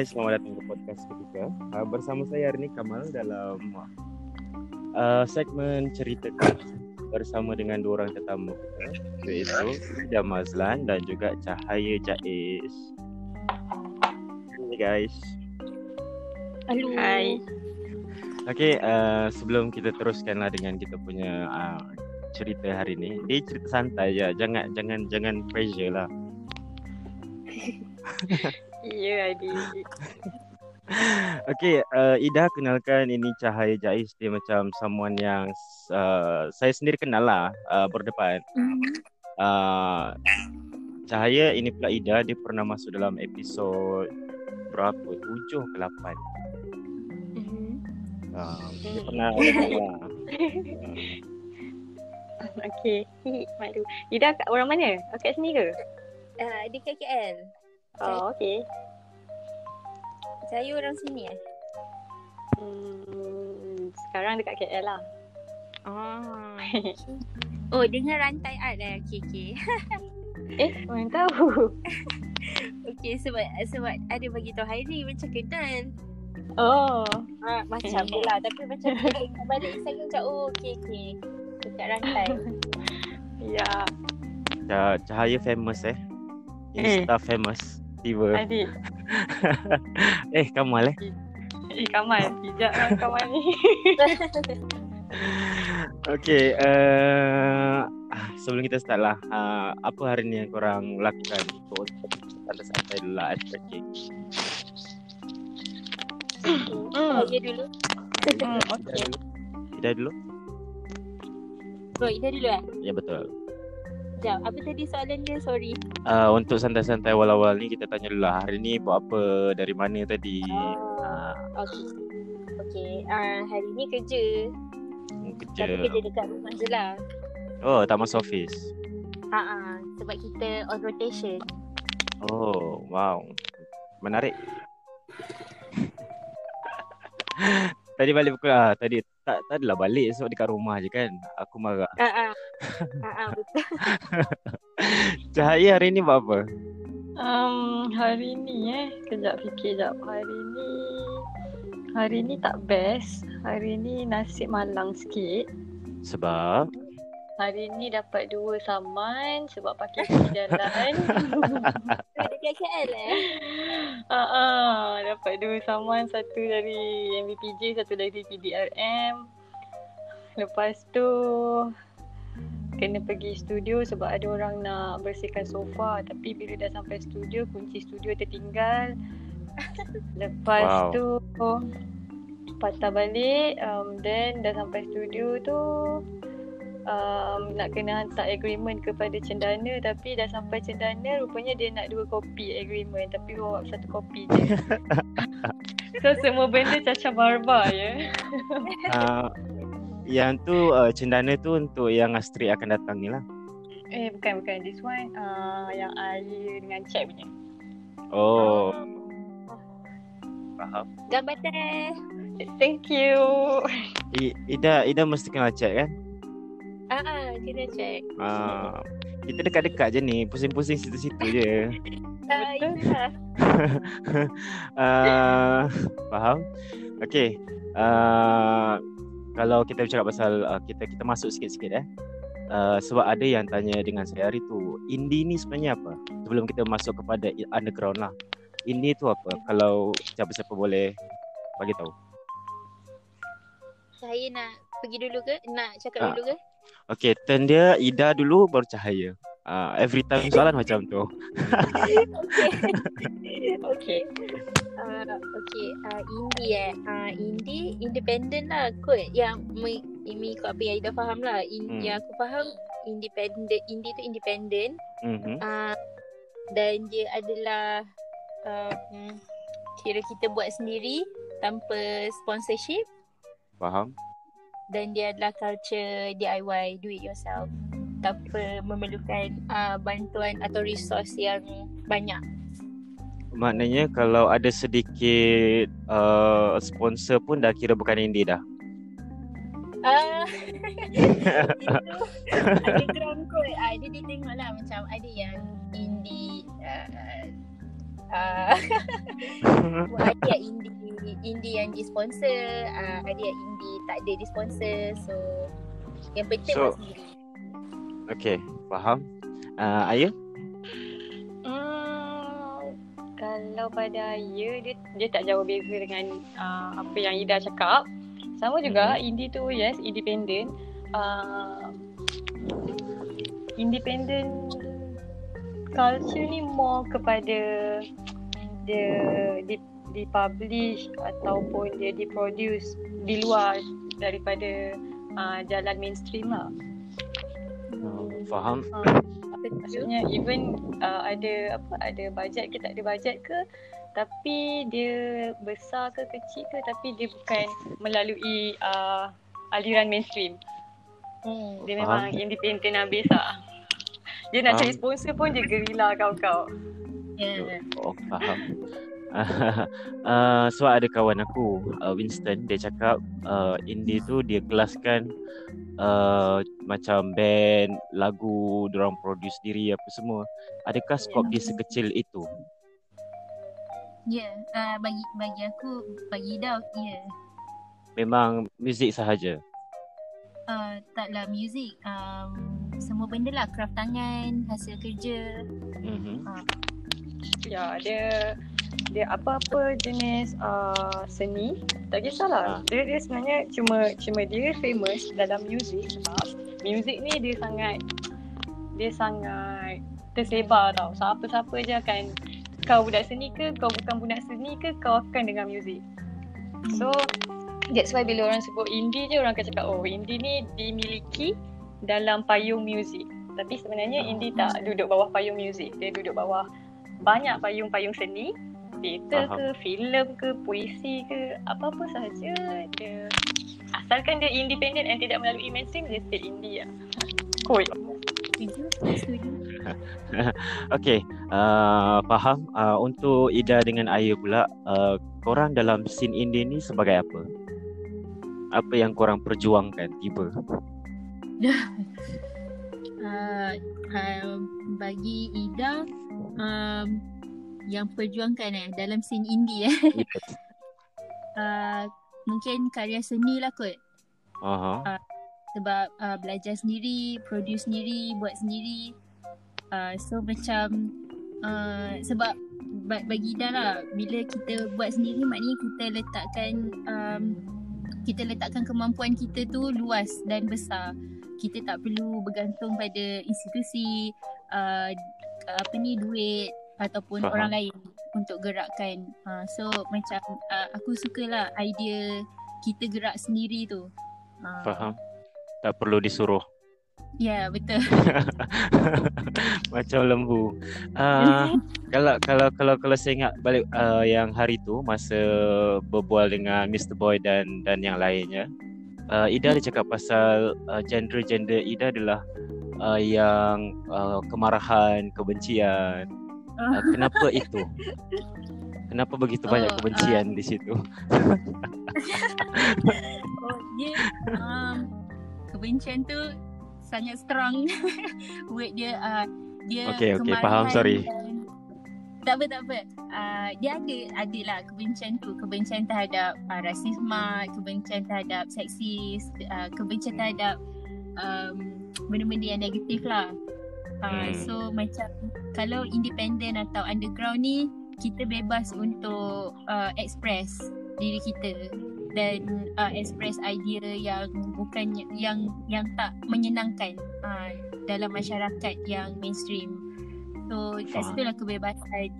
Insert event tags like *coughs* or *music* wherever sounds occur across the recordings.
Hai, selamat datang ke podcast ketiga. Uh, bersama saya hari ini Kamal dalam uh, segmen ceritakan bersama dengan dua orang tetamu kita iaitu Ida Mazlan dan juga Cahaya Jais. Hey guys. Hello. Hai. Okey, uh, sebelum kita teruskanlah dengan kita punya uh, cerita hari ini. Dia cerita santai je. Jangan jangan jangan pressure lah. *laughs* Ya, *laughs* adik. Okey, uh, Ida kenalkan ini Cahaya Jais. Dia macam someone yang uh, saya sendiri kenal lah uh, berdepan. Uh, Cahaya ini pula Ida. Dia pernah masuk dalam episod berapa? Tujuh ke lapan. Uh, dia pernah lah. *laughs* Okey. Malu. Ida kat orang mana? Kat sini ke? Uh, dia kat KL. Oh, okey. Saya orang sini eh. Hmm, sekarang dekat KL lah. *laughs* Oh. oh, dengan rantai art eh. Okay, okay. *laughs* Eh, mana tahu? *laughs* okay, sebab sebab ada bagi tahu hari ni macam kenal. Oh. Ah, macam tu lah. Tapi macam ingat balik saya macam oh, okay, okay. Dekat rantai. Ya, Cah- Cahaya famous eh. Eh. Insta famous. Tiba. adik. *laughs* eh, Kamal eh. Eh, Kamal. Bijak lah Kamal ni. *laughs* Okay, uh, sebelum kita start lah, uh, apa hari ni yang korang lakukan untuk santai-santai dulu lah, ice breaking? Hmm. Saya dulu. hmm, dulu? Ida dulu? Bro, Ida dulu eh. Ya betul. Sekejap. Apa tadi soalan dia? Sorry. Uh, untuk santai-santai awal-awal ni kita tanya dulu lah, hari ni buat apa, dari mana tadi? Uh, Okay. Okay. Uh, hari ni kerja. kerja. Tapi kerja dekat rumah je lah. Oh, tak masuk office. Ha ah, sebab kita on rotation. Oh, wow. Menarik. *laughs* tadi balik pukul ah, tadi tak tak adalah balik sebab dekat rumah je kan. Aku marah. Ah ah. *laughs* Ah ah betul. *laughs* Cahaya hari ni buat apa? Um, hari ni eh, kejap fikir jap. Hari ni, hari ni tak best. Hari ni nasib malang sikit. Sebab Hari ni dapat dua saman sebab pakai *laughs* pergi jalan. Dekat KL eh. *laughs* Ah, ah, dapat dua saman, satu dari MBPJ, satu dari PDRM. Lepas tu kena pergi studio sebab ada orang nak bersihkan sofa tapi bila dah sampai studio kunci studio tertinggal. *laughs* Lepas Wow. tu patah balik um, then dah sampai studio tu um, nak kena hantar agreement kepada cendana tapi dah sampai cendana rupanya dia nak dua kopi agreement tapi bawa satu kopi je. *laughs* so semua benda caca barbar ya. uh, yang tu uh, cendana tu untuk yang Astrid akan datang ni lah. Eh bukan bukan this one uh, yang air dengan cat punya. Oh, faham. Gambar Thank you. I, Ida Ida mesti kenal chat kan? Ah ah, kena check. Uh, kita dekat-dekat je ni, pusing-pusing situ-situ je. Ah, Betul. itulah. uh, *laughs* faham? Okay. Uh, kalau kita bercakap pasal uh, kita kita masuk sikit-sikit eh. Uh, sebab ada yang tanya dengan saya hari tu, indie ni sebenarnya apa? Sebelum kita masuk kepada underground lah. Indie tu apa? Kalau siapa-siapa boleh bagi tahu. Saya nak pergi dulu ke? Nak cakap Ah. dulu ke? Okay, turn dia Ida dulu baru Cahaya. Uh, every time soalan macam tu. *laughs* okay. Uh, okay. Uh, indie eh. Uh, indie independent lah kot. Yang me, ini kot apa yang Ida faham lah. In, Hmm. Yang aku faham independent. Indie tu independent. Mm-hmm. Uh, dan dia adalah uh, hmm, kira kita buat sendiri tanpa sponsorship Faham? Dan dia adalah culture DIY do it yourself tanpa memerlukan uh, bantuan atau resource yang banyak. Maknanya kalau ada sedikit uh, sponsor pun dah kira bukan indie dah. Ah, *laughs* itu underground kot. Ah, dia dia tengok lah macam ada yang indie uh, uh, ada yang indie indie yang di sponsor, uh, ada yang indie tak ada di sponsor. So yang penting So- buat sendiri. Okay, faham. Uh, Ayah? Hmm, kalau pada Aya dia dia tak jauh beza dengan uh, apa yang Ida cakap. Sama juga Hmm. indie tu yes independent. Uh, independent culture ni more kepada dia di dipublish ataupun dia diproduce di luar daripada uh, jalan mainstream lah. Uh, faham. Uh, maksudnya even uh, ada apa ada bajet ke tak ada bajet ke tapi dia besar ke kecil ke tapi dia bukan melalui uh, aliran mainstream. Hmm. Dia Faham. memang independent habis lah. Dia nak Faham. cari sponsor pun dia gerila kau-kau. Yeah. Oh, faham. uh, *laughs* sebab ada kawan aku, uh, Winston, dia cakap uh, indie tu dia kelaskan uh, macam band, lagu, orang produce diri apa semua. Adakah skop dia sekecil itu? Ya, yeah, uh, bagi bagi aku bagi Ida ya. Yeah. Memang muzik sahaja. Uh, taklah music um, semua benda lah craft tangan hasil kerja Mm-hmm. Ya, dia dia apa-apa jenis uh, seni tak kisahlah. Ah. Dia dia sebenarnya cuma cuma dia famous dalam music sebab music ni dia sangat dia sangat tersebar tau. Siapa-siapa je akan kau budak seni ke, kau bukan budak seni ke, kau akan dengar music. So that's why bila orang sebut indie je orang akan cakap oh indie ni dimiliki dalam payung music. Tapi sebenarnya indie tak duduk bawah payung music. Dia duduk bawah banyak payung-payung seni, teater ke, filem ke, puisi ke, apa-apa sahaja dia asalkan dia independent and tidak melalui mainstream dia still indie lah. Setuju setuju *laughs* Okay, uh, faham. Uh, untuk Ida dengan Aya pula, uh, korang dalam scene indie ni sebagai apa? apa yang korang perjuangkan tiba? Uh, *laughs* uh, bagi Ida um, yang perjuangkan eh dalam scene indie eh uh, *laughs* mungkin karya seni lah kot Aha. sebab uh, belajar sendiri, produce sendiri, buat sendiri. Uh, so macam uh, sebab ba- bagi Ida lah bila kita buat sendiri maknanya kita letakkan um, kita letakkan kemampuan kita tu luas dan besar. Kita tak perlu bergantung pada institusi uh, apa ni duit ataupun Faham. orang lain untuk gerakkan. Uh, so macam uh, aku sukalah idea kita gerak sendiri tu. Uh, Faham. Tak perlu disuruh. Ya, betul. *laughs* Macam lembu. Uh, *laughs* kalau kalau kalau kalau saya ingat balik uh, yang hari tu masa berbual dengan Mr Boy dan dan yang lainnya. Uh, Ida ada cakap pasal uh, genre-genre Ida adalah uh, yang uh, kemarahan, kebencian. Uh, *laughs* kenapa itu? Kenapa begitu banyak Oh, kebencian di situ? *laughs* Oh, dia um, kebencian tu sangat strong. *laughs* Word dia uh, dia Okey, okey, kemarahan faham, sorry. dan- Tak apa, tak apa. Uh, dia ada, ada lah kebencian tu. Kebencian terhadap uh, rasisma, kebencian terhadap seksis, uh, kebencian terhadap um, benda-benda yang negatif lah. Uh, Hmm. So macam kalau independent atau underground ni, kita bebas untuk uh, express diri kita dan uh, express idea yang bukan yang yang tak menyenangkan uh, dalam masyarakat yang mainstream. So kat situ lah kebebasan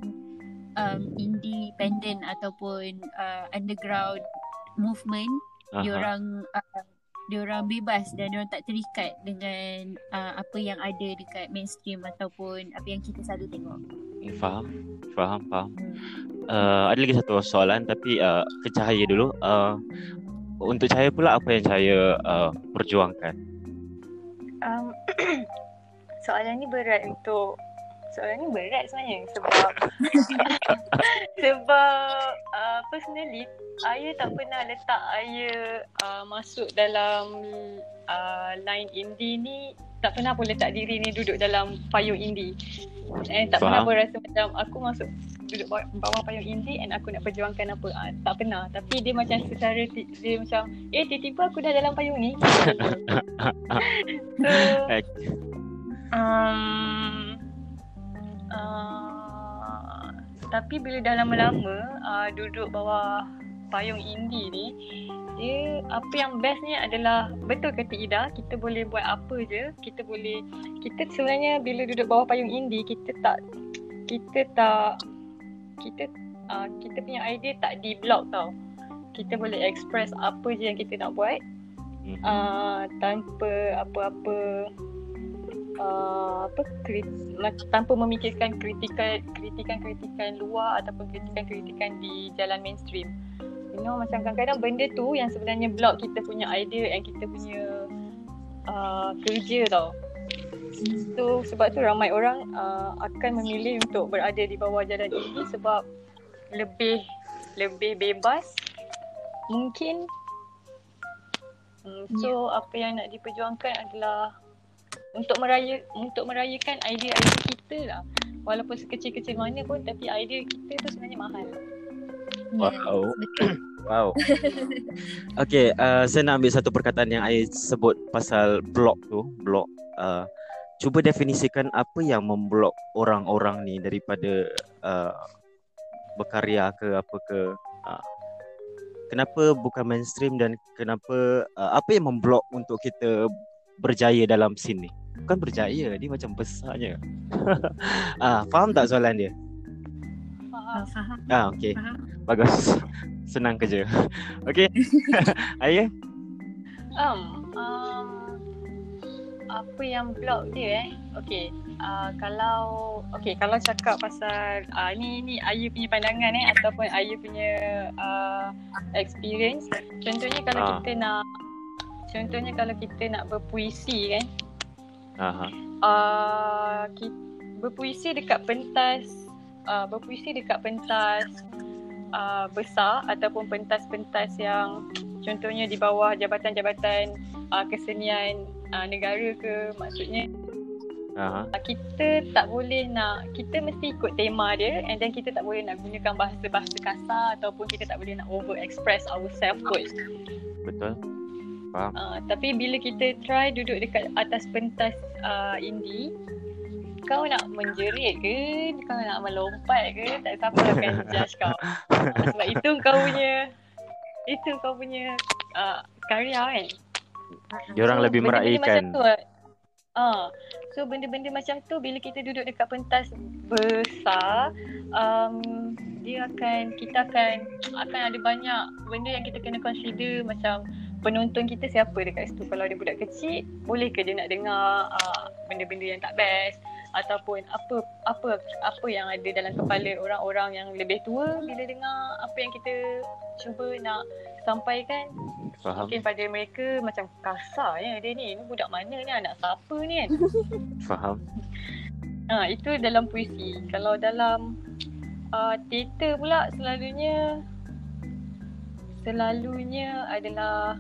um, independent ataupun uh, underground movement Aha. diorang uh, diorang bebas dan diorang tak terikat dengan uh, apa yang ada dekat mainstream ataupun apa yang kita selalu tengok. Faham, faham, faham. Uh, ada lagi satu soalan tapi uh, ke Cahaya dulu. Uh, untuk Cahaya pula apa yang Cahaya uh, perjuangkan? Um, *clears throat* soalan ni berat untuk soalan ni berat sebenarnya sebab *laughs* sebab uh, personally Aya tak pernah letak Aya uh, masuk dalam uh, line indie ni tak pernah pun letak diri ni duduk dalam payung indie. Eh tak pernah Faham. pun rasa macam aku masuk duduk bawah, payung indie and aku nak perjuangkan apa. Ah, tak pernah. Tapi dia macam secara dia macam eh tiba-tiba aku dah dalam payung ni. *laughs* so, Um, uh, tapi bila dah lama-lama uh, duduk bawah payung indie ni dia apa yang bestnya adalah betul kata Ida kita boleh buat apa je kita boleh kita sebenarnya bila duduk bawah payung indie kita tak kita tak kita uh, kita punya idea tak di block tau kita boleh express apa je yang kita nak buat mhm. uh, tanpa apa-apa uh, apa krit, mac- tanpa memikirkan kritikan kritikan-kritikan luar ataupun kritikan-kritikan di jalan mainstream. You know macam kadang-kadang benda tu yang sebenarnya block kita punya idea and kita punya uh, kerja tau. So sebab tu ramai orang uh, akan memilih untuk berada di bawah jalan ini sebab lebih lebih bebas mungkin Hmm, so apa yang nak diperjuangkan adalah untuk meraya untuk merayakan idea-idea kita lah. Walaupun sekecil-kecil mana pun tapi idea kita tu sebenarnya mahal. Wow. betul. Wow. *laughs* Okay, uh, saya nak ambil satu perkataan yang saya sebut pasal blok tu, blok. Uh, cuba definisikan apa yang memblok orang-orang ni daripada uh, berkarya ke apa ke. Uh, kenapa bukan mainstream dan kenapa uh, apa yang memblok untuk kita berjaya dalam scene ni? Bukan berjaya, dia macam besarnya. *laughs* ah, faham tak soalan dia? Uh, faham, Ah, okey. faham. Bagus. *laughs* Senang kerja. *laughs* Okey. Ayah? Um, um, apa yang block dia eh? Okay, uh, kalau okay kalau cakap pasal uh, ni ni Ayu punya pandangan eh ataupun Ayu punya uh, experience. Contohnya kalau Ah. kita nak contohnya kalau kita nak berpuisi kan Aha. uh, kita, berpuisi dekat pentas uh, berpuisi dekat pentas uh, besar ataupun pentas-pentas yang contohnya di bawah jabatan-jabatan uh, kesenian uh, negara ke maksudnya Aha. uh, kita tak boleh nak kita mesti ikut tema dia and then kita tak boleh nak gunakan bahasa-bahasa kasar ataupun kita tak boleh nak over express ourselves kot. Betul. Faham. Uh, tapi bila kita try duduk dekat atas pentas uh, indie kau nak menjerit ke? Kau nak melompat ke? Tak siapa akan *laughs* judge kau. Uh, sebab itu kau punya itu kau punya uh, karya kan? Diorang lebih benda-benda meraihkan. macam tu, Ah, so benda-benda macam tu bila kita duduk dekat pentas besar, um, dia akan kita akan akan ada banyak benda yang kita kena consider macam penonton kita siapa dekat situ. Kalau dia budak kecil, boleh ke dia nak dengar uh, benda-benda yang tak best ataupun apa apa apa yang ada dalam kepala orang-orang yang lebih tua bila dengar apa yang kita cuba nak sampaikan Faham. Mungkin pada mereka macam kasarnya dia ni. Ni budak mana ni? Anak siapa ni *laughs* kan? Faham. ha, itu dalam puisi. Kalau dalam uh, teater pula selalunya selalunya adalah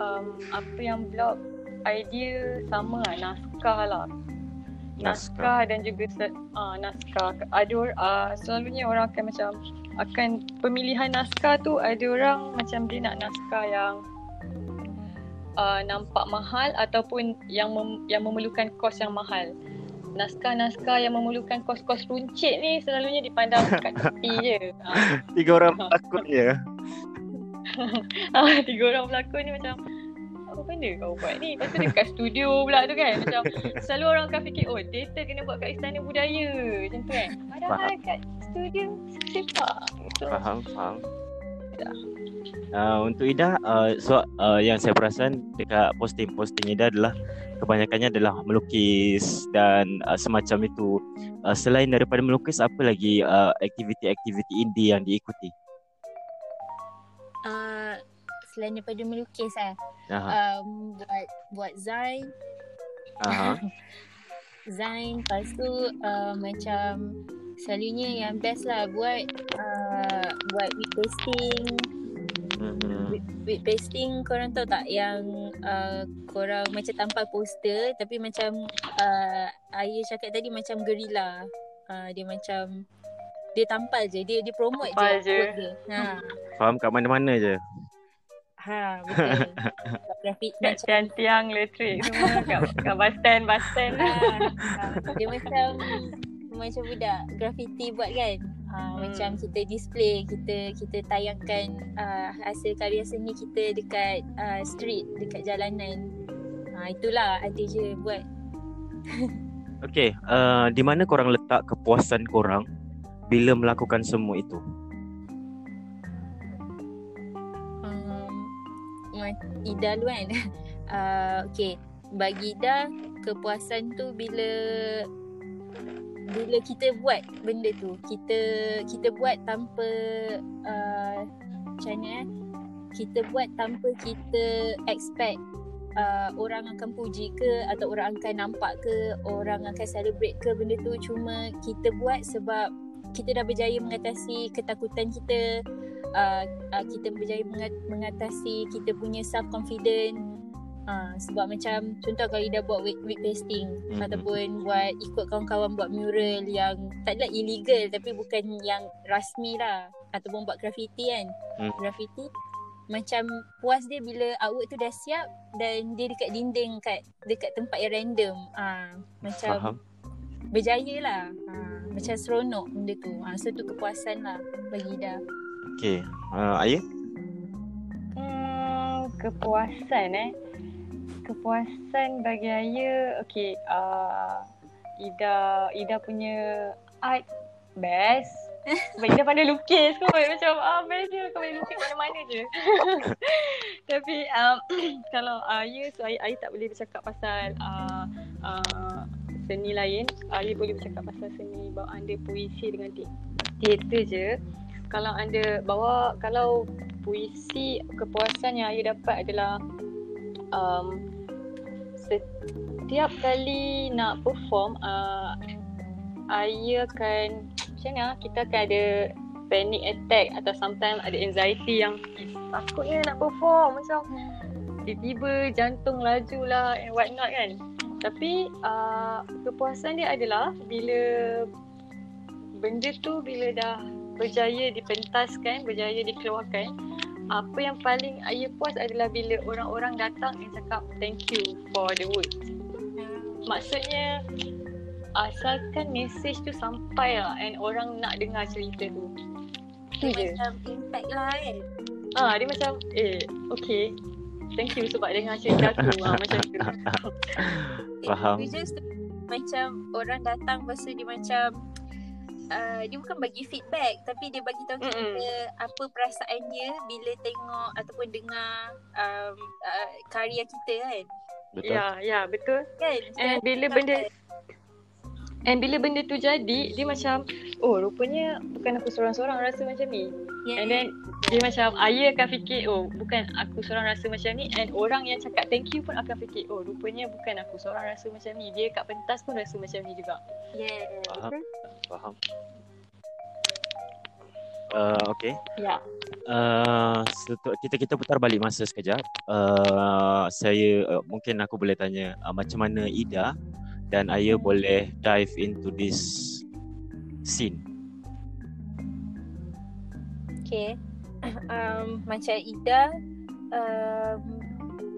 um, apa yang blok idea sama lah. Naskah lah. Naskah dan juga uh, naskah. Ada uh, selalunya orang akan macam akan pemilihan naskah tu ada orang macam dia nak naskah yang uh, nampak mahal ataupun yang mem- yang memerlukan kos yang mahal. Naskah-naskah yang memerlukan kos-kos runcit ni selalunya dipandang *laughs* kat tepi je. Ha. Tiga orang *laughs* pelakon je. Ah, tiga orang pelakon ni macam apa benda kau buat ni? Lepas tu dekat studio pula tu kan. Macam selalu orang akan fikir oh teater kena buat kat istana budaya. Macam tu kan. Padahal kat studio sepak. Faham, faham. Ya. Uh, untuk Ida, uh, so uh, yang saya perasan dekat posting-posting Ida adalah kebanyakannya adalah melukis dan uh, semacam itu. Uh, selain daripada melukis, apa lagi uh, aktiviti-aktiviti indie yang diikuti? Uh, selain daripada melukis eh. Aha. Um, buat buat zain. Aha. *laughs* Zain. Lepas tu uh, macam selalunya yang best lah buat uh, buat week. Mhm. Week, week pasting korang tahu tak yang uh, korang macam tampal poster tapi macam uh, Ayah cakap tadi macam gerila. Uh, dia macam dia tampal je dia dia promote Tampal je, je. dia. Ha. Faham kat mana-mana je. Ha betul. *laughs* Grafik kat macam tiang-tiang letrik semua kat, kat bus stand, bus stand. Ah, ah, dia macam macam budak graffiti buat kan. Uh, Hmm. Macam kita display, kita kita tayangkan uh, hasil karya seni kita dekat uh, street, dekat jalanan. Uh, itulah ada je buat. *laughs* Okay, uh, di mana korang letak kepuasan korang bila melakukan semua itu? Um, ma- Ida dulu kan. *laughs* Uh, okay, bagi Ida kepuasan tu bila bila kita buat benda tu kita kita buat tanpa uh, macam mana eh? Kita buat tanpa kita expect uh, orang akan puji ke atau orang akan nampak ke orang akan celebrate ke benda tu. Cuma kita buat sebab kita dah berjaya mengatasi ketakutan kita. Uh, uh, kita berjaya mengat- mengatasi kita punya self confident Uh, sebab macam contoh kalau Ida buat weight, weight pasting Mhm. mm-hmm. ataupun buat ikut kawan-kawan buat mural yang tak adalah illegal tapi bukan yang rasmi lah ataupun buat graffiti kan Hmm. graffiti macam puas dia bila artwork tu dah siap dan dia dekat dinding kat dekat tempat yang random ah macam Faham? berjaya lah ah, macam seronok benda tu ah, so tu kepuasan lah bagi Ida Okay, uh, Ayah? Hmm, kepuasan eh. Kepuasan bagi Aya, okay, uh, Ida Ida punya art best. Sebab Ida pandai lukis kot. Macam ah best je kau boleh lukis mana-mana je. *laughs* Tapi um, *coughs* kalau Aya, so Aya, Aya tak boleh bercakap pasal uh, uh, seni lain. Aya boleh bercakap pasal seni bawa anda puisi dengan te- teater je. Kalau anda bawa, kalau puisi kepuasan yang Aya dapat adalah um, setiap kali nak perform uh, Aya akan macam mana kita akan ada panic attack atau sometimes ada anxiety yang eh, takutnya nak perform macam tiba-tiba jantung laju lah and what not kan. Tapi uh, kepuasan dia adalah bila benda tu bila dah berjaya dipentaskan, berjaya dikeluarkan, apa yang paling ayah puas adalah bila orang-orang datang and cakap thank you for the words. Maksudnya asalkan message tu sampai lah and orang nak dengar cerita tu. Tu je. Macam impact lah kan. Ah, dia macam eh okay. Thank you sebab dengar cerita aku. ah, macam tu. *laughs* Faham. Just macam orang datang tu dia macam uh, dia bukan bagi feedback tapi dia bagi tahu kita Mm-mm. apa perasaan dia bila tengok ataupun dengar um, uh, karya kita kan. Betul. Ya, ya betul. Kan? And bila benda And bila benda tu jadi, dia macam, oh rupanya bukan aku seorang-seorang rasa macam ni. yeah. And then dia macam, ayah akan fikir, oh bukan aku seorang rasa macam ni. And orang yang cakap thank you pun akan fikir, oh rupanya bukan aku seorang rasa macam ni. Dia kat pentas pun rasa macam ni juga. yeah. Faham. Faham. Uh, okay. Ya. Uh, setu- kita kita putar balik masa sekejap. Uh, saya uh, mungkin aku boleh tanya uh, macam mana Ida dan Ayah boleh dive into this scene. Okay. *coughs* Um, macam Ida, um,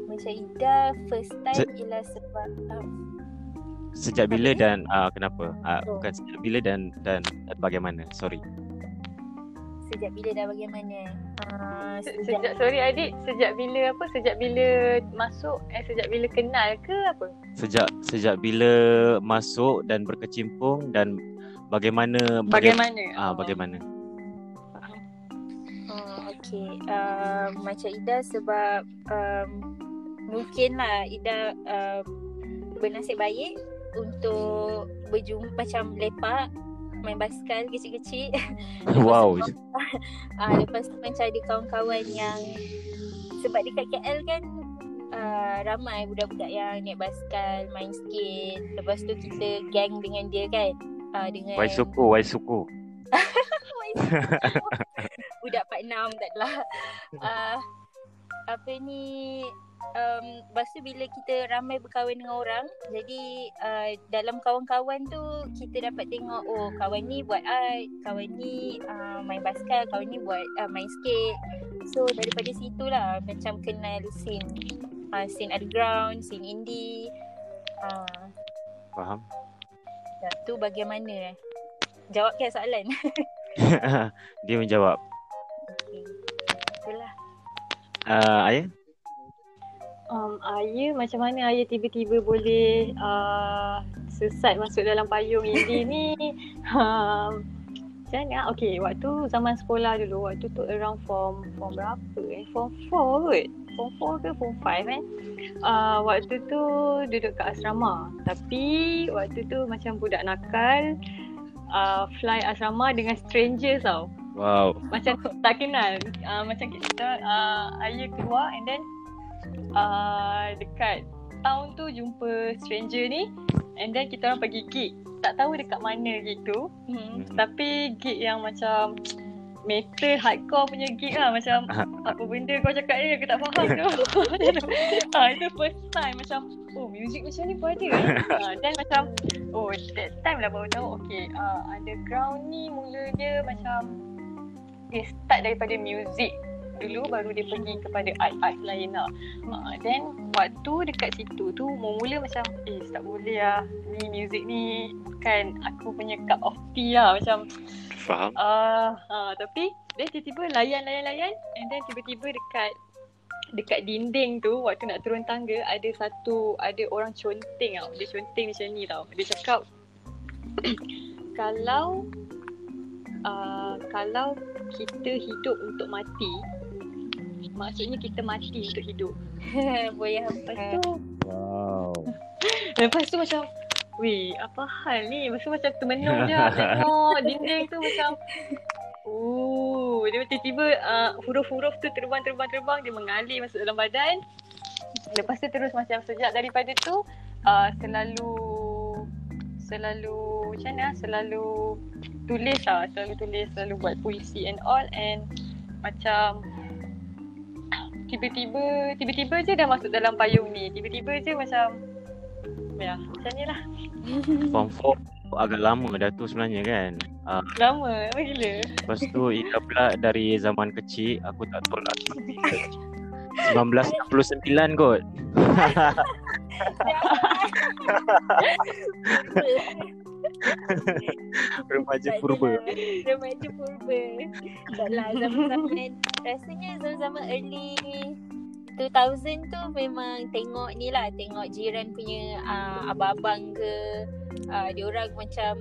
macam Ida first time Se- ialah sebab um, Sejak bila dan uh, kenapa? Uh, Oh. bukan sejak bila dan dan, dan bagaimana? Sorry. Sejak bila dah bagaimana. Uh, Se- sejak, Sejak, sorry adik, sejak bila apa? Sejak bila masuk, eh sejak bila kenal ke apa? Sejak sejak bila masuk dan berkecimpung dan bagaimana baga- Bagaimana? Ah, Oh, bagaimana? Oh, okay. Um, macam Ida sebab um, mungkinlah Ida um, bernasib baik untuk berjumpa macam lepak main basikal kecil-kecil. *laughs* wow. *laughs* Ah, lepas tu macam ada kawan-kawan yang sebab dekat KL kan uh, ramai budak-budak yang naik basikal, main skate. Lepas tu kita gang dengan dia kan. Uh, dengan Wai suku, wai suku. *laughs* budak Pak Nam tak adalah. Uh, apa ni um, lepas tu bila kita ramai berkawan dengan orang jadi uh, dalam kawan-kawan tu kita dapat tengok oh kawan ni buat art kawan ni uh, main basikal kawan ni buat uh, main skate. So daripada situ lah macam kenal scene uh, scene underground scene indie. Uh, Faham? tu bagaimana? Eh jawab kan soalan. *laughs* *laughs* Dia menjawab. Uh, Ayah? Um, Ayah macam mana Ayah tiba-tiba boleh uh, sesat masuk dalam payung indie *laughs* ni? Um, macam mana? Okay, waktu zaman sekolah dulu, waktu tu around form form berapa eh? Form 4 kot. Form 4 ke form 5 eh? Uh, waktu tu duduk kat asrama. Tapi waktu tu macam budak nakal uh, fly asrama dengan strangers tau Wow. macam tak kenal. Uh, macam kita uh, ayah keluar and then uh, dekat town tu jumpa stranger ni. And then kita orang pergi gig. Tak tahu dekat mana gig tu. Hmm. Mhm. tapi gig yang macam metal hardcore punya gig lah. Macam *laughs* apa benda kau cakap ni? Aku tak faham tu. *laughs* Ah, itu first time. Macam oh music macam ni pun ada eh *laughs* ah, then macam oh that time lah baru tahu okay uh, underground ni mula dia macam dia start daripada music dulu baru dia pergi kepada art-art lain lah. Uh, then waktu dekat situ tu mula macam eh tak boleh lah ni music ni bukan aku punya cup of tea lah macam Faham? Ah, uh, tapi dia tiba-tiba layan-layan-layan and then tiba-tiba dekat dekat dinding tu waktu nak turun tangga ada satu ada orang conteng tau. Dia conteng macam ni tau. Dia cakap *clears throat* kalau uh, kalau kita hidup untuk mati maksudnya kita mati untuk hidup. *laughs* boleh Lepas tu Wow. *laughs* Lepas tu macam Weh apa hal ni Lepas tu macam termenung je *laughs* Tengok dinding tu macam Oh, dia tiba-tiba uh, huruf-huruf tu terbang-terbang-terbang dia mengalir masuk dalam badan. Lepas tu terus macam sejak daripada tu uh, selalu selalu macam mana selalu tulis lah selalu tulis selalu buat puisi and all and macam tiba-tiba tiba-tiba je dah masuk dalam payung ni tiba-tiba je macam ya macam ni lah Form 4 agak lama dah tu sebenarnya kan. Uh, lama apa gila lepas tu Ida pula dari zaman kecil aku tak tahu lah. *laughs* 1969 kot. *laughs* *laughs* Remaja purba. Remaja purba. Tak lah zaman-zaman rasanya zaman-zaman early 2000 tu memang tengok ni lah tengok jiran punya uh, abang-abang ke uh, dia orang macam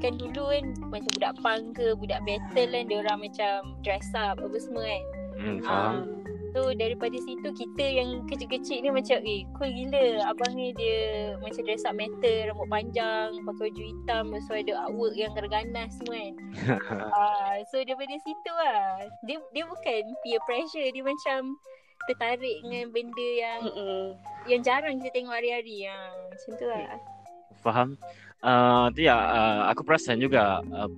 kan dulu kan macam budak punk ke budak metal kan dia orang macam dress up apa semua kan Hmm, Ah, faham. So daripada situ kita yang kecil-kecil ni macam eh cool gila abang ni dia macam dress up metal rambut panjang pakai baju hitam lepas tu ada artwork yang ganas semua kan. uh, *laughs* so daripada situ lah dia dia bukan peer pressure dia macam tertarik dengan benda yang Mm-mm. yang jarang kita tengok hari-hari ha, macam tu lah. Faham. Uh, tu ya, uh, aku perasan juga uh,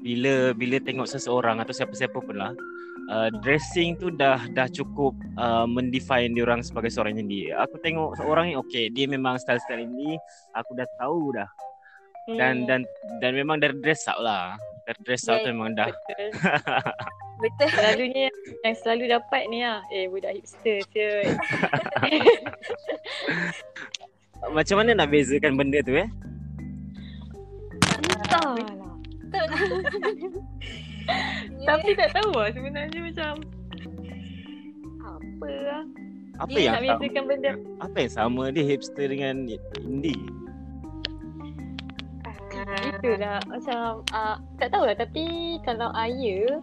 bila bila tengok seseorang atau siapa-siapa pun lah, uh, dressing tu dah dah cukup uh, mendefine dia orang sebagai seorang dia. Aku tengok seorang ni okey, dia memang style-style ini aku dah tahu dah. Dan Hmm, dan dan memang dari dress up lah. Dari dress up tu Yeah. memang dah Betul. *laughs* betul. Selalunya yang selalu dapat ni lah eh budak hipster siut *laughs* macam mana nak bezakan benda tu eh? Tapi tak tahu lah sebenarnya macam apa lah. Apa dia yang nak bezakan benda Apa yang sama dia hipster dengan indie? Itulah. Macam uh, tak tahulah tapi kalau Aya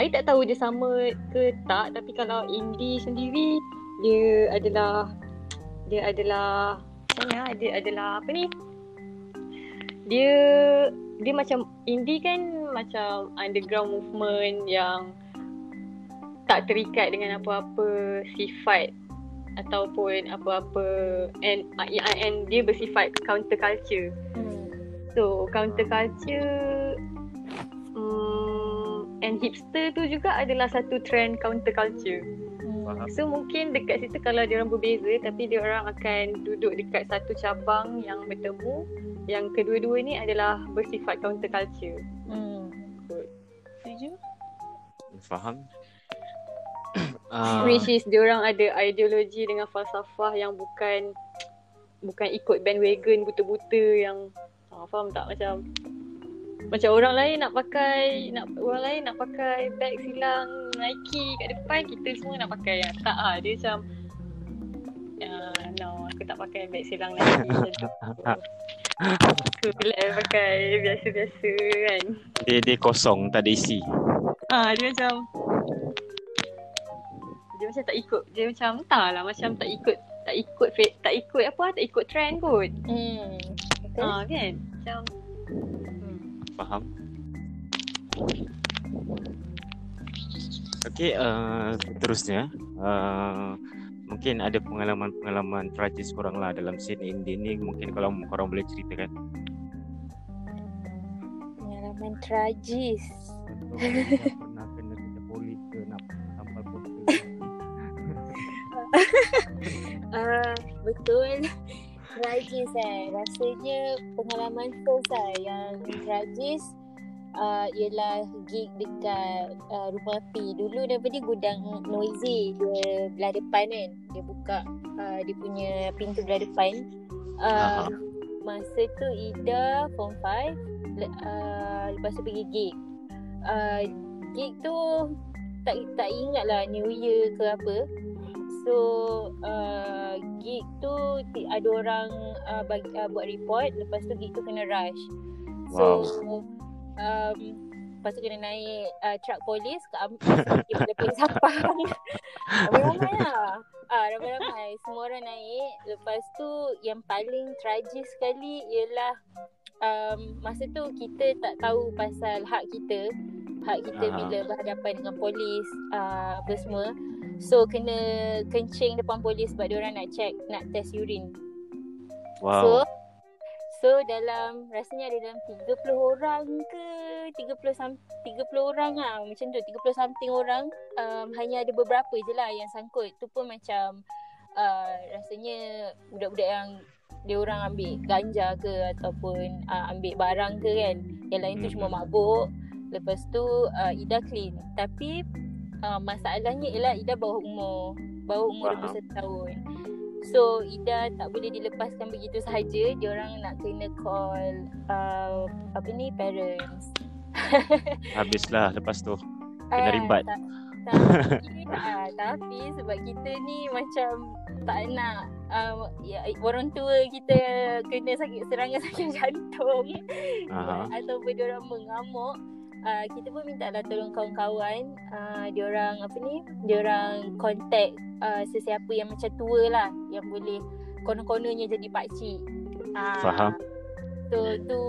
Aya tak tahu dia sama ke tak. Tapi kalau Indie sendiri dia adalah dia adalah macam ah? dia adalah apa ni? Dia dia macam indie kan macam underground movement yang tak terikat dengan apa-apa sifat ataupun apa-apa and and dia bersifat counter culture Hmm. So counter culture um, and hipster tu juga adalah satu trend counter culture. Faham. So mungkin dekat situ kalau dia orang berbeza tapi dia orang akan duduk dekat satu cabang yang bertemu yang kedua-dua ni adalah bersifat counter culture. Hmm. Setuju? Faham? uh, Which is dia orang ada ideologi dengan falsafah yang bukan bukan ikut bandwagon buta-buta yang ah, faham tak macam macam orang lain nak pakai nak orang lain nak pakai bag silang Nike kat depan kita semua nak pakai yang tak ah dia macam uh, no aku tak pakai bag silang Nike macam *laughs* tu. Bila pakai biasa-biasa kan. dia dia kosong, tak ada isi. Ah dia macam dia macam tak ikut dia macam entahlah macam tak ikut tak ikut tak ikut apa tak ikut trend kot. Hmm. Betul. Ah kan macam hmm. Faham? Okey, uh, seterusnya uh, mungkin ada pengalaman-pengalaman tragis korang lah dalam scene indie ni mungkin kalau korang boleh ceritakan. Pengalaman tragis. Pernah kena *laughs* kerja polis ke nak tampal poster. *laughs* Ah, betul. Tragis eh. Rasanya pengalaman first lah yang tragis uh, ialah gig dekat uh, rumah P. Dulu daripada gudang noisy dia belah depan kan. Dia buka uh, dia punya pintu belah depan. Uh, masa tu Ida form 5 le- uh, lepas tu pergi gig. Uh, gig tu tak tak ingat lah New Year ke apa. So uh, gig tu ada orang uh, bagi, uh, buat report lepas tu gig tu kena rush. So um, lepas tu kena naik uh, truck polis ke Am- pergi lebih Sapang. Ramai-ramai lah. Ah, ramai-ramai. Semua orang naik. Lepas tu yang paling tragis sekali ialah um, masa tu kita tak tahu pasal hak kita. Hak kita Aha. bila berhadapan dengan polis uh, apa semua. So kena kencing depan polis sebab dia orang nak check nak test urine. Wow. So dalam rasanya ada dalam 30 orang ke 30 sam 30 orang lah macam tu 30 something orang um, hanya ada beberapa je lah yang sangkut. Tu pun macam uh, rasanya budak-budak yang dia orang ambil ganja ke ataupun uh, ambil barang ke kan. Yang lain tu cuma Mhm. mabuk. Lepas tu uh, Ida clean. Tapi uh, masalahnya ialah Ida bawah umur. Bawah umur Faham. 21 tahun. So Ida tak boleh dilepaskan begitu sahaja. Dia orang nak kena call uh, apa ni parents. *laughs* Habislah lepas tu. Kena Ah, rimbat. ta- Tapi, *laughs* ah, tapi sebab kita ni macam tak nak uh, ya, orang tua kita kena sakit serangan *laughs* sakit jantung Aha. ataupun dia orang mengamuk uh, kita pun minta lah tolong kawan-kawan. Uh, dia orang apa ni? Dia orang contact uh, sesiapa yang macam tua lah yang boleh konon-kononnya jadi pak cik. Uh, Faham. So tu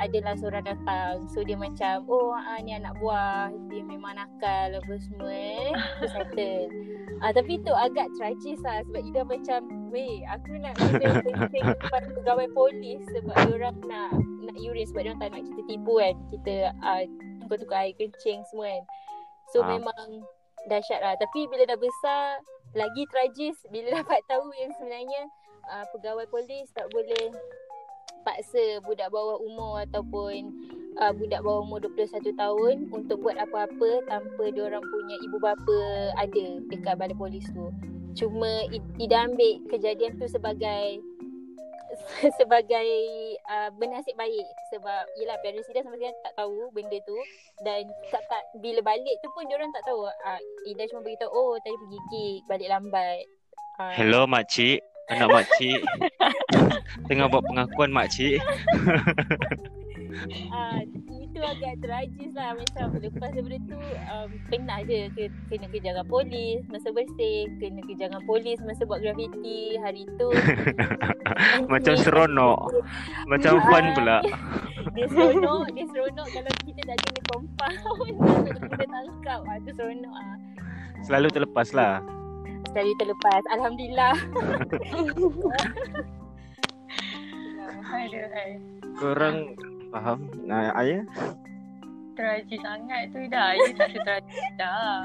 adalah seorang datang. So dia macam Oh ah, ni anak buah. Dia memang nakal Apa semua eh. Settle *laughs* ah, Tapi tu agak tragis lah Sebab Ida macam Weh aku nak kena *laughs* Depan pegawai polis Sebab dia orang nak Nak urine Sebab dia orang tak nak kita tipu kan. Kita uh, Tukar-tukar air kencing semua kan. So Ah. memang Dahsyat lah. Tapi bila dah besar Lagi tragis Bila *laughs* dapat tahu yang sebenarnya uh, Pegawai polis tak boleh paksa budak bawah umur ataupun uh, budak bawah umur 21 tahun untuk buat apa-apa tanpa dia orang punya ibu bapa ada dekat balai polis tu. Cuma Ida ambil kejadian tu sebagai *laughs* sebagai uh, bernasib baik sebab yelah parents Ida sampai sekarang tak tahu benda tu dan tak, tak bila balik tu pun dia orang tak tahu uh, Ida cuma beritahu oh tadi pergi gig balik lambat uh, Hello makcik. Anak makcik. *laughs* Tengah buat pengakuan makcik. *laughs* Ah, itu agak tragis lah macam lepas daripada tu um, pernah je ke, kena dengan polis masa bersih kena kejar dengan polis masa buat graffiti hari tu *laughs* Macam seronok. Macam fun pula. dia seronok dia seronok kalau kita kena compound kalau kita tangkap ah, tu seronok ah. Selalu terlepas lah. Sekali terlepas Alhamdulillah Aduh. Korang faham? Nah, ayah? Tragis sangat tu dah. Ayah tak setragis dah.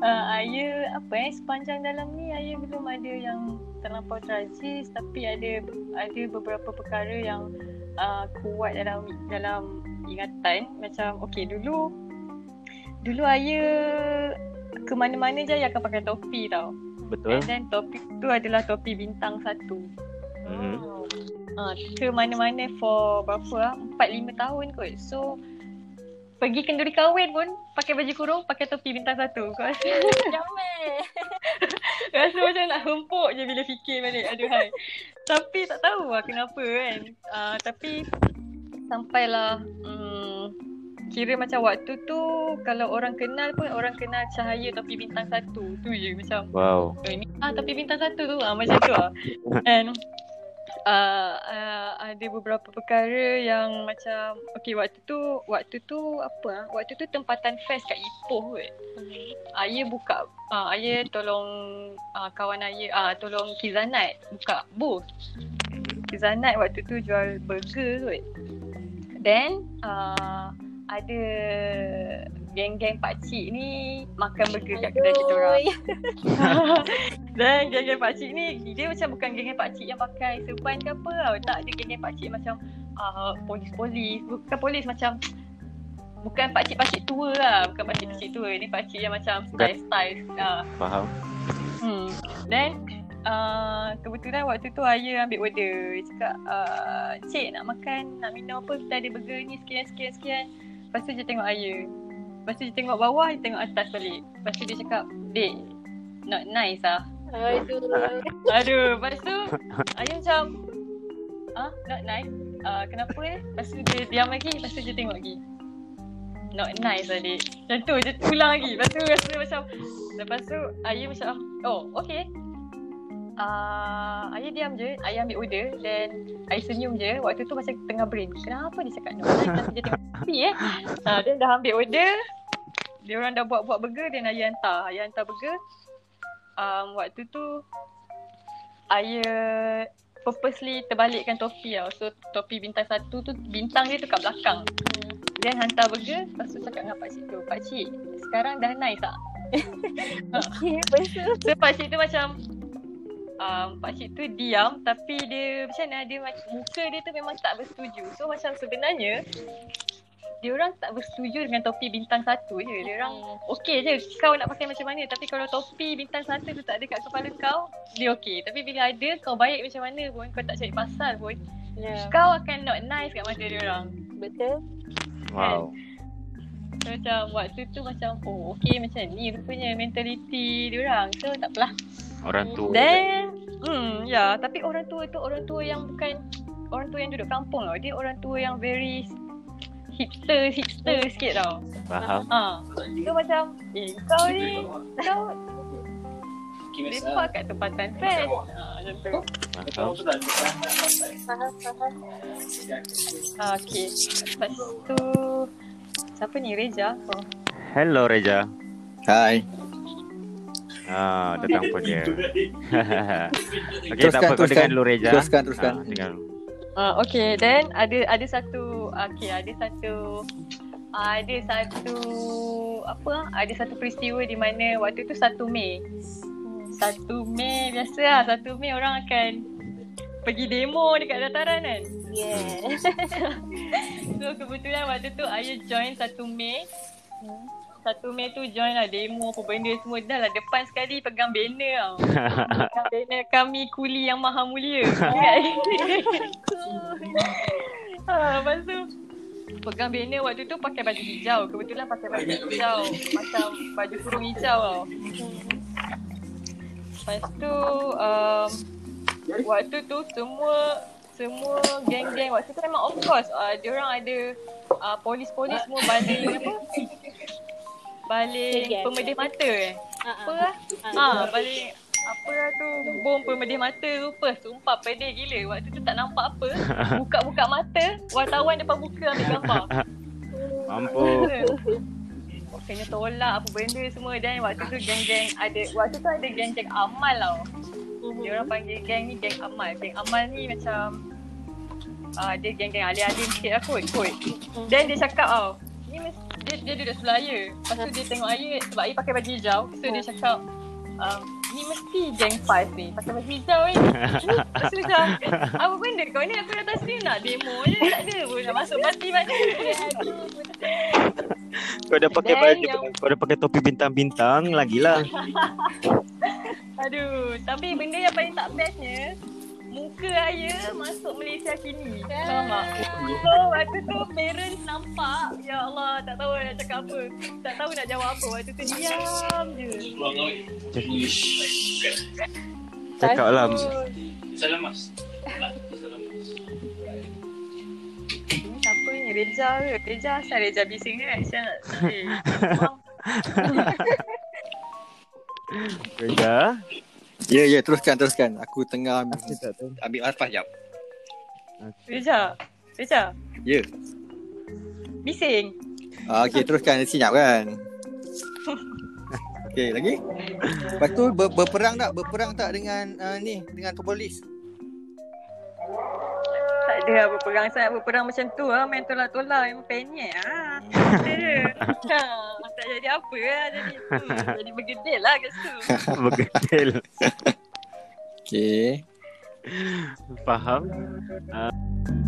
uh, *laughs* ayah apa eh sepanjang dalam ni ayah belum ada yang terlampau tragis tapi ada ada beberapa perkara yang uh, kuat dalam dalam ingatan macam okey dulu dulu ayah ke mana-mana je akan pakai topi tau. Betul? And then topi tu adalah topi bintang satu. Mhm. Ha, ke mana-mana for berapa lah? 4-5 tahun kot. So, pergi kenduri kahwin pun pakai baju kurung, pakai topi bintang satu. Kau rasa, *laughs* Jamel *laughs* rasa macam nak hempuk je bila fikir balik. Aduhai. Tapi tak tahu lah kenapa kan. Uh, tapi sampailah um, kira macam waktu tu kalau orang kenal pun orang kenal cahaya topi bintang satu. Tu je macam Wow. Oh, ini ah tapi bintang satu tu ah macam tu ah. *laughs* And uh, uh, ada beberapa perkara yang macam okey waktu tu waktu tu apa ah waktu tu tempatan fest kat Ipoh kot. Ayah buka uh, ayah tolong uh, kawan ayah ah tolong Kizanat buka booth. Kizanat waktu tu jual burger kot. Then uh, ada geng-geng pakcik ni makan burger kat kedai kita orang. *laughs* Dan geng-geng pakcik ni Dia macam bukan geng-geng pakcik yang pakai serban ke apa tau. Tak ada geng-geng pakcik macam uh, Polis-polis. Bukan polis macam Bukan pakcik-pakcik tua lah. Bukan pakcik-pakcik tua. Ni pakcik yang macam style-style uh, Faham? hmm. Then uh, Kebetulan waktu tu ayah ambil order. Dia cakap uh, Cik nak makan Nak minum apa? Kita ada burger ni Sekian-sekian-sekian Lepas tu dia tengok ayah Lepas tu dia tengok bawah Dia tengok atas balik. Lepas tu dia cakap Dek Not nice lah Aduh. Aduh, lepas tu Ayah macam Ah, not nice? Uh, Kenapa eh? Lepas tu dia diam lagi Lepas tu dia tengok lagi. Not nice adik. Macam tu je ulang lagi. Lepas tu rasa macam Lepas tu ayah macam Oh, okay uh, Ayah diam je Ayah ambil order Then Ayah senyum je Waktu tu macam tengah brain Kenapa dia cakap Lepas tu dia tengok TV *laughs* eh uh, Then dah ambil order Dia orang dah buat-buat burger Dan ayah hantar Ayah hantar burger um, Waktu tu Ayah purposely terbalikkan topi tau. So topi bintang satu tu bintang dia tu kat belakang. Then hantar burger, lepas tu cakap dengan pakcik tu, pakcik sekarang dah nice tak? Okay, lepas tu. So pakcik tu macam um, pakcik tu diam tapi dia macam mana dia macam muka dia tu memang tak bersetuju. So macam sebenarnya dia orang tak bersetuju dengan topi bintang satu je. Dia orang okey je kau nak pakai macam mana tapi kalau topi bintang satu tu tak ada kat kepala kau, dia okey. Tapi bila ada kau baik macam mana pun kau tak cari pasal pun, Ya, kau akan not nice kat mata dia orang. betul. Wow. So macam waktu tu macam oh okey macam ni rupanya mentality dia orang. So tak apalah. Orang tu. Then hmm ya tapi orang tua tu orang tua yang bukan orang tua yang duduk kampung tau. Dia orang tua yang very hipster hipster sikit tau. Faham. Ha. So macam eh kau ni kau lepak kat tempatan fan. Ha, macam tu. Faham. Faham, faham. Ha, okay. Lepas tu siapa ni Reza? Oh. Hello Reja. Hai. Ah, datang pun dia. *laughs* Okey, Teruskan, tak apa teruskan. dengar dulu Reja. Teruskan, teruskan. Ah, dengar dulu. Uh, okay, then ada ada satu okay, ada satu ada satu apa ah, ada satu peristiwa di mana waktu tu 1 Mei. 1 Mei biasa lah 1 Mei orang akan pergi demo dekat dataran kan. Yeah. *laughs* So kebetulan waktu tu ayah join 1 Mei. 1 Mei tu join lah demo apa benda semua dah lah depan sekali pegang banner tau. *laughs* pegang banner kami kuli yang maha mulia. Kan? *laughs* ha, *laughs* lepas tu pegang banner waktu tu pakai baju hijau. Kebetulan pakai baju hijau. Macam baju kurung hijau tau. Lepas tu um, waktu tu semua semua geng-geng waktu tu memang of course uh, dia orang ada uh, polis-polis semua baling apa? Baling Geng. pemedih mata eh. Ah, Apa ah. lah? Ah. Ha, baling apa lah tu? Bom pemedih mata rupa sumpah pedih gila. Waktu tu tak nampak apa. *laughs* Buka-buka mata wartawan depan muka ambil gambar. Mampu. kena tolak apa benda semua. Dan waktu tu geng-geng ada waktu tu ada geng-geng amal tau. Dia orang panggil geng ni geng amal. Geng amal ni macam uh, dia geng-geng alim-alim sikit lah kot kot. Then dia cakap tau mesti dia, dia duduk sebelah ayah lepas tu dia tengok ayah sebab ayah pakai baju hijau. So dia cakap um, ni mesti geng five ni. Pakai baju hijau ni. *laughs* Lepas tu dia cakap apa benda? Kau ni aku datang sini nak demo je. Tak ada pun nak masuk parti mana Kau dah pakai Then baju, yang- kau dah pakai topi bintang-bintang lagilah. *laughs* Aduh, tapi benda yang paling tak bestnya Muka ayah masuk Malaysia kini Faham tak? So waktu tu parents nampak Ya Allah tak tahu nak cakap apa Tak tahu nak jawab apa Waktu tu diam je Cakap lah. Ini siapa ni? Reza ke? Reza asal Reza bising kan? Macam eh, *laughs* Reja. Ya, ya, teruskan, teruskan. Aku tengah ambil, ambil nafas jap. Reza Reza Ya. Bising Ah, Okey, teruskan. Senyap kan? Okey, lagi? Lepas tu ber, berperang tak? Berperang tak dengan uh, ni? Dengan polis? Tak ada lah berperang sangat berperang macam tu lah main tolak-tolak memang penyek ah. Tak ada. *laughs* tak jadi apa lah jadi hmm, *laughs* jadi bergedil lah kat situ. *laughs* Bergetil. Okey. Faham? Alright.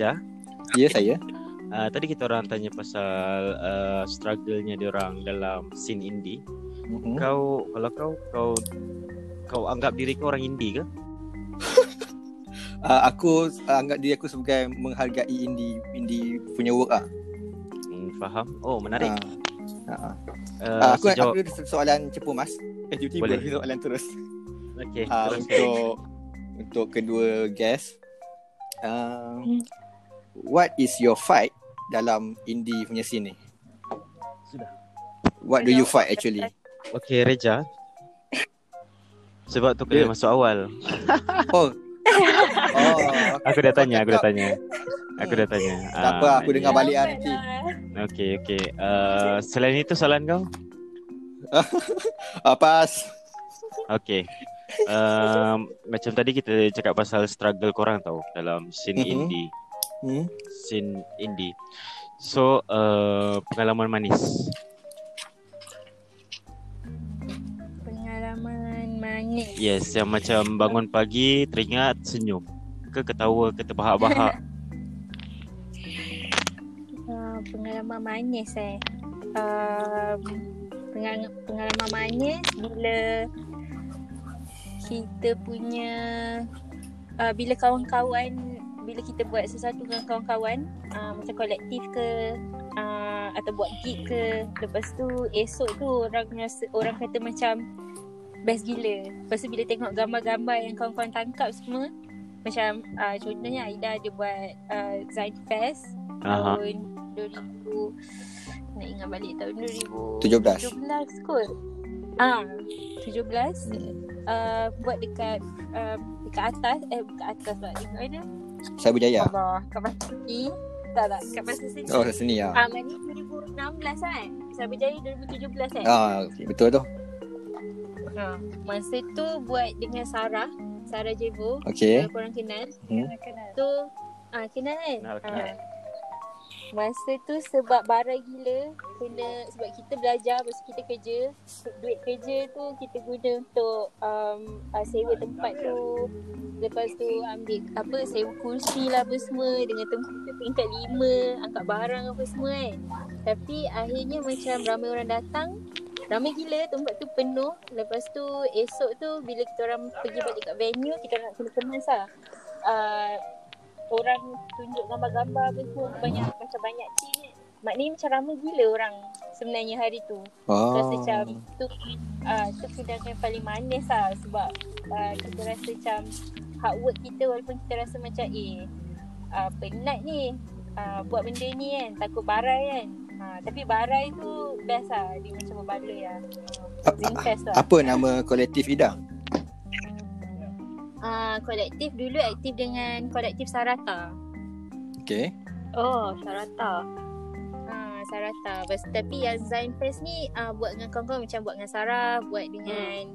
Reja. Ya saya. Uh, tadi kita orang tanya pasal uh, struggle-nya diorang dalam scene indie. Mhm. Kau kalau kau kau kau anggap diri kau orang indie ke? Uh, *laughs* aku uh, anggap diri aku sebagai menghargai indie indie punya work ah. Hmm, faham. Oh, menarik. Uh, uh, Uh, uh, aku sejauh aku ada soalan cepu mas. Eh tiba-tiba Boleh. *laughs* soalan terus. okay, Uh, terus. untuk untuk kedua guest. Uh, Hmm. What is your fight dalam indie punya scene ni? Sudah. What do you fight actually? Okay, Reja. Sebab tu kena Ya. masuk awal. *laughs* Oh. Oh, Aku dah tanya, aku dah tanya. Aku dah tanya. Tak apa, Ah, aku dengar balik ah nanti. *laughs* Okay, okay. Uh, selain itu soalan kau? Uh, *laughs* pas. Okay. Um, macam tadi kita cakap pasal struggle korang tau dalam scene Mhm. indie. Hmm. Scene indie. So, uh, pengalaman manis. Pengalaman manis. Yes, yang macam bangun pagi teringat senyum. Ke ketawa, ke terbahak-bahak. *laughs* Uh, pengalaman manis eh. Um, pengal- pengalaman manis bila kita punya uh, bila kawan-kawan bila kita buat sesuatu dengan kawan-kawan uh, macam kolektif ke uh, atau buat gig ke lepas tu esok tu orang rasa orang kata macam best gila lepas tu bila tengok gambar-gambar yang kawan-kawan tangkap semua macam uh, contohnya Aida ada buat uh, Zain Fest tahun 2000 nak ingat balik tahun 17. 2017 kot. Ah, 17 Hmm. uh, buat dekat uh, dekat atas eh dekat atas pula dekat mana? Saya berjaya. Allah, kat Seni. Tak tak, kat Seni. Oh, seni ah. Ah, mana 2016 kan? Sabar Jaya 2017 kan? Ah, betul tu. Ha. Masa tu buat dengan Sarah, Sarah Jevo. Okey. Kalau korang kenal. Hmm. Tu ah kenal kan? Kenal, kenal. Ah. Masa tu sebab barai gila kena sebab kita belajar tu kita kerja duit kerja tu kita guna untuk um, uh, sewa tempat tu. Lepas tu ambil apa sewa kursi lah apa semua. Dengan tempat tingkat lima angkat barang apa semua kan. Tapi akhirnya macam ramai orang datang ramai gila tempat tu penuh. Lepas tu esok tu bila kita orang pergi balik kat venue kita nak kena kemas lah. Uh, orang tunjuk gambar-gambar apa semua banyak macam banyak cik. Maknanya macam ramai gila orang sebenarnya hari tu. Oh. rasa macam tu uh, tu kenangan paling manis lah sebab uh, kita rasa macam hard work kita walaupun kita rasa macam eh uh, penat ni uh, buat benda ni kan takut barai kan. Uh, tapi barai tu best lah dia macam berbaloi lah. Ringfest lah. Apa nama kolektif Ida? Uh, kolektif dulu aktif dengan kolektif Sarata Okey. Oh, Sarata. Ah, Sarata. Bas, tapi yang Zain Fest ni uh, buat dengan kawan-kawan macam buat dengan Sarah, buat dengan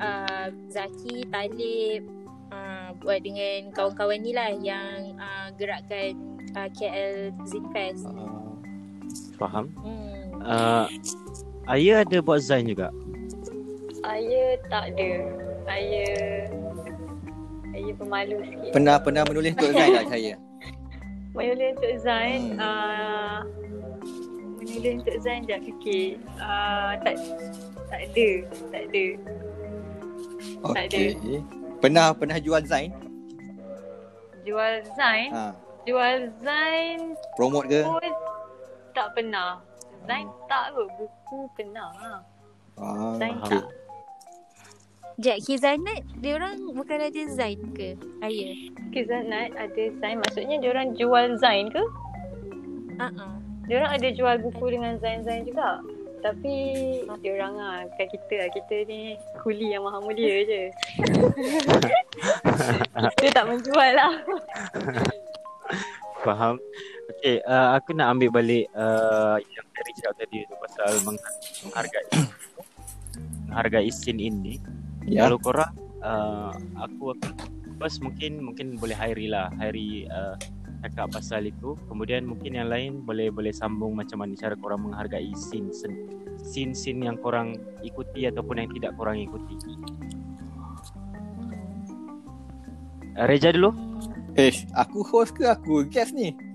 uh, Zaki, Talib, uh, buat dengan kawan-kawan ni lah yang uh, gerakkan uh, KL Zin Fest. Ah, Faham? Hmm. Uh, Ayah ada buat Zain juga? Ayah tak ada. Ayah Ayah pemalu sikit. pernah pernah menulis untuk Zain tak saya? *laughs* Menulis untuk Zain Hmm. uh, Menulis untuk Zain Sekejap fikir uh, Tak Tak ada Tak ada Tak ada. Okey. Pernah pernah jual Zain? Jual Zain Ha, Jual Zain promote ke? Tak pernah Zain tak kot Buku pernah Ah, Zain faham. tak Jack Kizanat, dia orang bukan ada Zain ke? Ayah. Kizanat ada Zain Maksudnya diorang jual Zain ke? Uh-uh. Diorang ada jual buku dengan Zain-Zain juga Tapi diorang lah Bukan kita lah Kita ni kuli yang maha mulia *laughs* je Kita tak menjual lah *laughs* Faham? Okay, uh, aku nak ambil balik uh, yang dari cakap tadi tu pasal meng- menghargai menghargai *coughs* scene ini. Ya. Kalau korang, uh, aku akan first mungkin mungkin boleh Hairi lah, Hairi uh, cakap pasal itu. Kemudian mungkin yang lain boleh boleh sambung macam mana cara korang menghargai scene scene scene yang korang ikuti ataupun yang tidak korang ikuti. Uh, Reja dulu. Eh, aku host ke aku guest ni?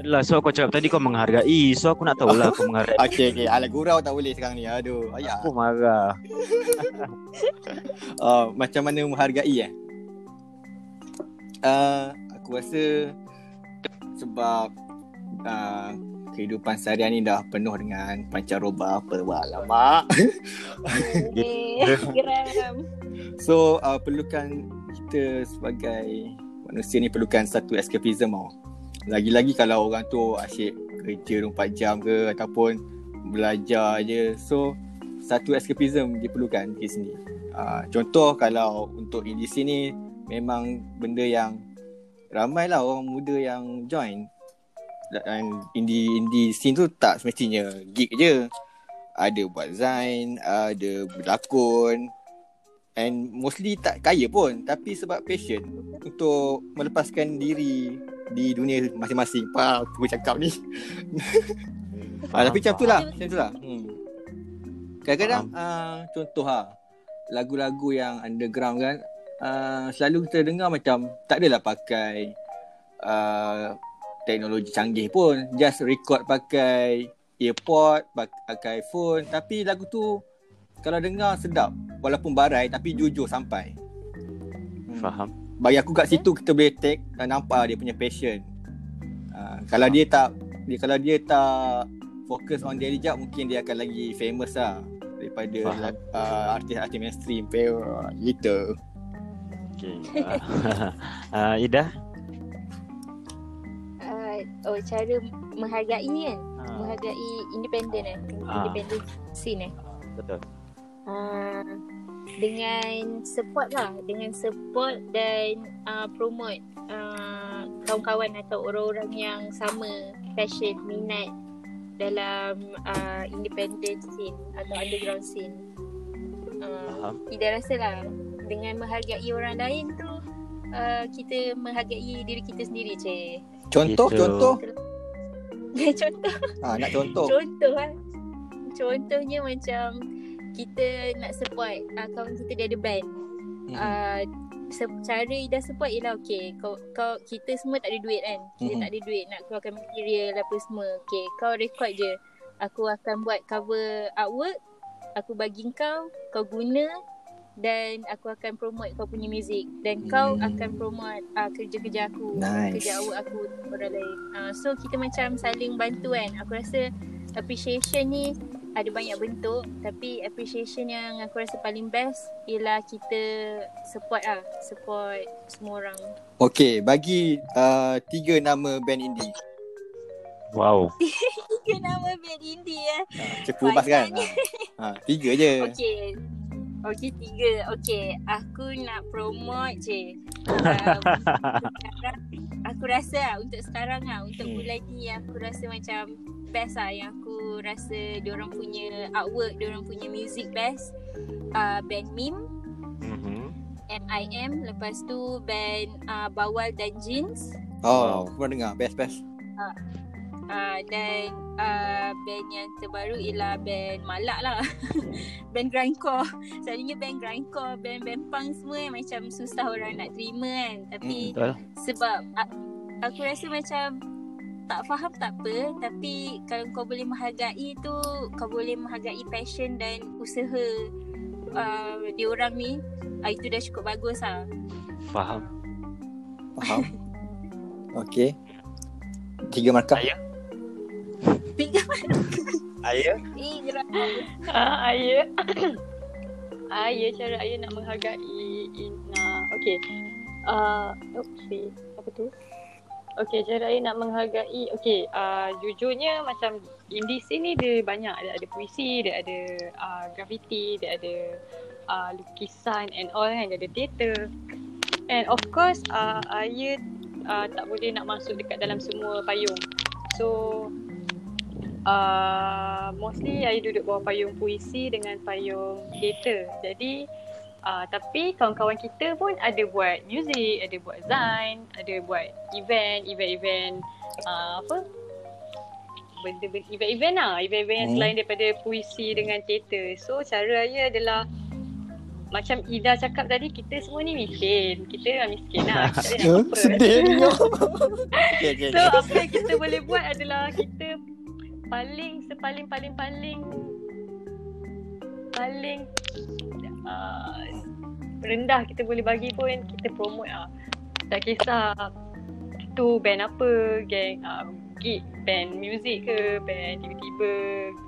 Adalah so kau cakap tadi kau menghargai So aku nak tahulah kau menghargai *laughs* Okey, okey. Ala gurau tak boleh sekarang ni. Aduh, ayah. Aku marah Uh, *laughs* macam mana menghargai eh? Uh, aku rasa sebab uh, kehidupan seharian ni dah penuh dengan pancaroba apa wah lama. *laughs* Geram. So uh, perlukan kita sebagai manusia ni perlukan satu escapism tau. Lagi-lagi kalau orang tu asyik kerja 24 jam ke ataupun belajar je. So satu escapism dia perlukan di sini. Uh, contoh kalau untuk indie sini memang benda yang ramai lah orang muda yang join. Dan indie indie scene tu tak semestinya gig je. Ada buat zain, ada berlakon, And mostly tak kaya pun Tapi sebab passion Untuk melepaskan diri Di dunia masing-masing. Apa aku cakap ni? *laughs* Ah, Tapi macam tu lah Macam tu lah. Hmm. Kadang-kadang uh, Contoh lah Lagu-lagu yang underground kan uh, Selalu kita dengar macam Tak adalah pakai uh, Teknologi canggih pun. Just record pakai Earpod Pakai phone. Tapi lagu tu kalau dengar sedap. Walaupun barai tapi jujur sampai. Hmm. Faham Bagi aku kat situ kita boleh take dan nampak dia punya passion. Uh, kalau dia tak dia kalau dia tak fokus on daily job mungkin dia akan lagi famous lah daripada Faham. uh, artis-artis mainstream Pero gitu. Okay uh, *laughs* Ida Uh, oh, cara menghargai kan? Ah, Menghargai independen eh? Ah. Independent scene eh? Betul uh, dengan support lah dengan support dan uh, promote uh, kawan-kawan atau orang-orang yang sama passion minat dalam uh, independent scene atau underground scene uh, tidak rasa lah dengan menghargai orang lain tu uh, kita menghargai diri kita sendiri je Contoh Gitu. contoh. *laughs* contoh Ah nak contoh. Contoh lah Contohnya macam Kita nak support uh, Kawan kita dia ada band Hmm. uh, se- Cara Ida support ialah Okay kau, kau Kita semua tak ada duit kan Kita Mhm. tak ada duit Nak keluarkan material Apa semua Okay kau record je Aku akan buat cover artwork Aku bagi kau Kau guna dan aku akan promote kau punya music dan kau Hmm. akan promote uh, kerja-kerja aku Nice. kerja awak aku orang lain uh, so kita macam saling bantu kan aku rasa appreciation ni ada banyak bentuk tapi appreciation yang aku rasa paling best ialah kita support lah support semua orang. Okey, bagi uh, tiga nama band indie. Wow. *laughs* Tiga nama band indie eh. Ha, cepu bas kan? Ha, ha, tiga je. Okay Okay tiga. Okay Aku nak promote je. *laughs* Um, sekarang, Aku rasa lah Untuk sekarang lah Untuk Hmm. bulan ni Aku rasa macam Best lah Yang aku rasa Diorang punya artwork Diorang punya music best uh, Band Mim Mhm. M.I.M Lepas tu Band uh, Bawal dan Jeans Oh, aku pernah dengar. Best, best. uh, Dan uh, Band yang terbaru Ialah band Malak lah *laughs* Band grindcore Selalunya band grindcore Band-band punk semua yang Macam susah orang nak terima kan Tapi Betul sebab a- Aku rasa macam Tak faham tak apa Tapi Kalau kau boleh menghargai tu Kau boleh menghargai passion Dan usaha uh, Diorang ni uh, Itu dah cukup bagus lah Faham Faham? *laughs* Okey. Tiga markah. Saya? Tiga Ayah gerak Ah, ayah. *coughs* ayah cara ayah nak menghargai Ina. Okay. Uh, oopsie. Apa tu? Okay, cara ayah nak menghargai. Okay, uh, jujurnya macam indie scene ni dia banyak. Dia ada puisi, dia ada uh, graffiti, dia ada uh, lukisan and all kan. Dia ada teater. And of course, uh, ayah uh, tak boleh nak masuk dekat dalam semua payung. So, uh, mostly I duduk bawah payung puisi dengan payung teater. Jadi uh, tapi kawan-kawan kita pun ada buat music, ada buat zain, ada buat event, event-event uh, apa? Benda-benda event-event lah, event-event Hmm. selain daripada puisi dengan teater. So cara saya adalah macam Ida cakap tadi kita semua ni miskin. Kita memang miskin lah. *laughs* *laughs* *laughs* Okay, okay, So okay. apa yang kita boleh buat adalah kita paling sepaling paling paling paling uh, rendah kita boleh bagi pun kita promote lah. Tak kisah tu band apa, geng uh, gig band music ke, band tiba-tiba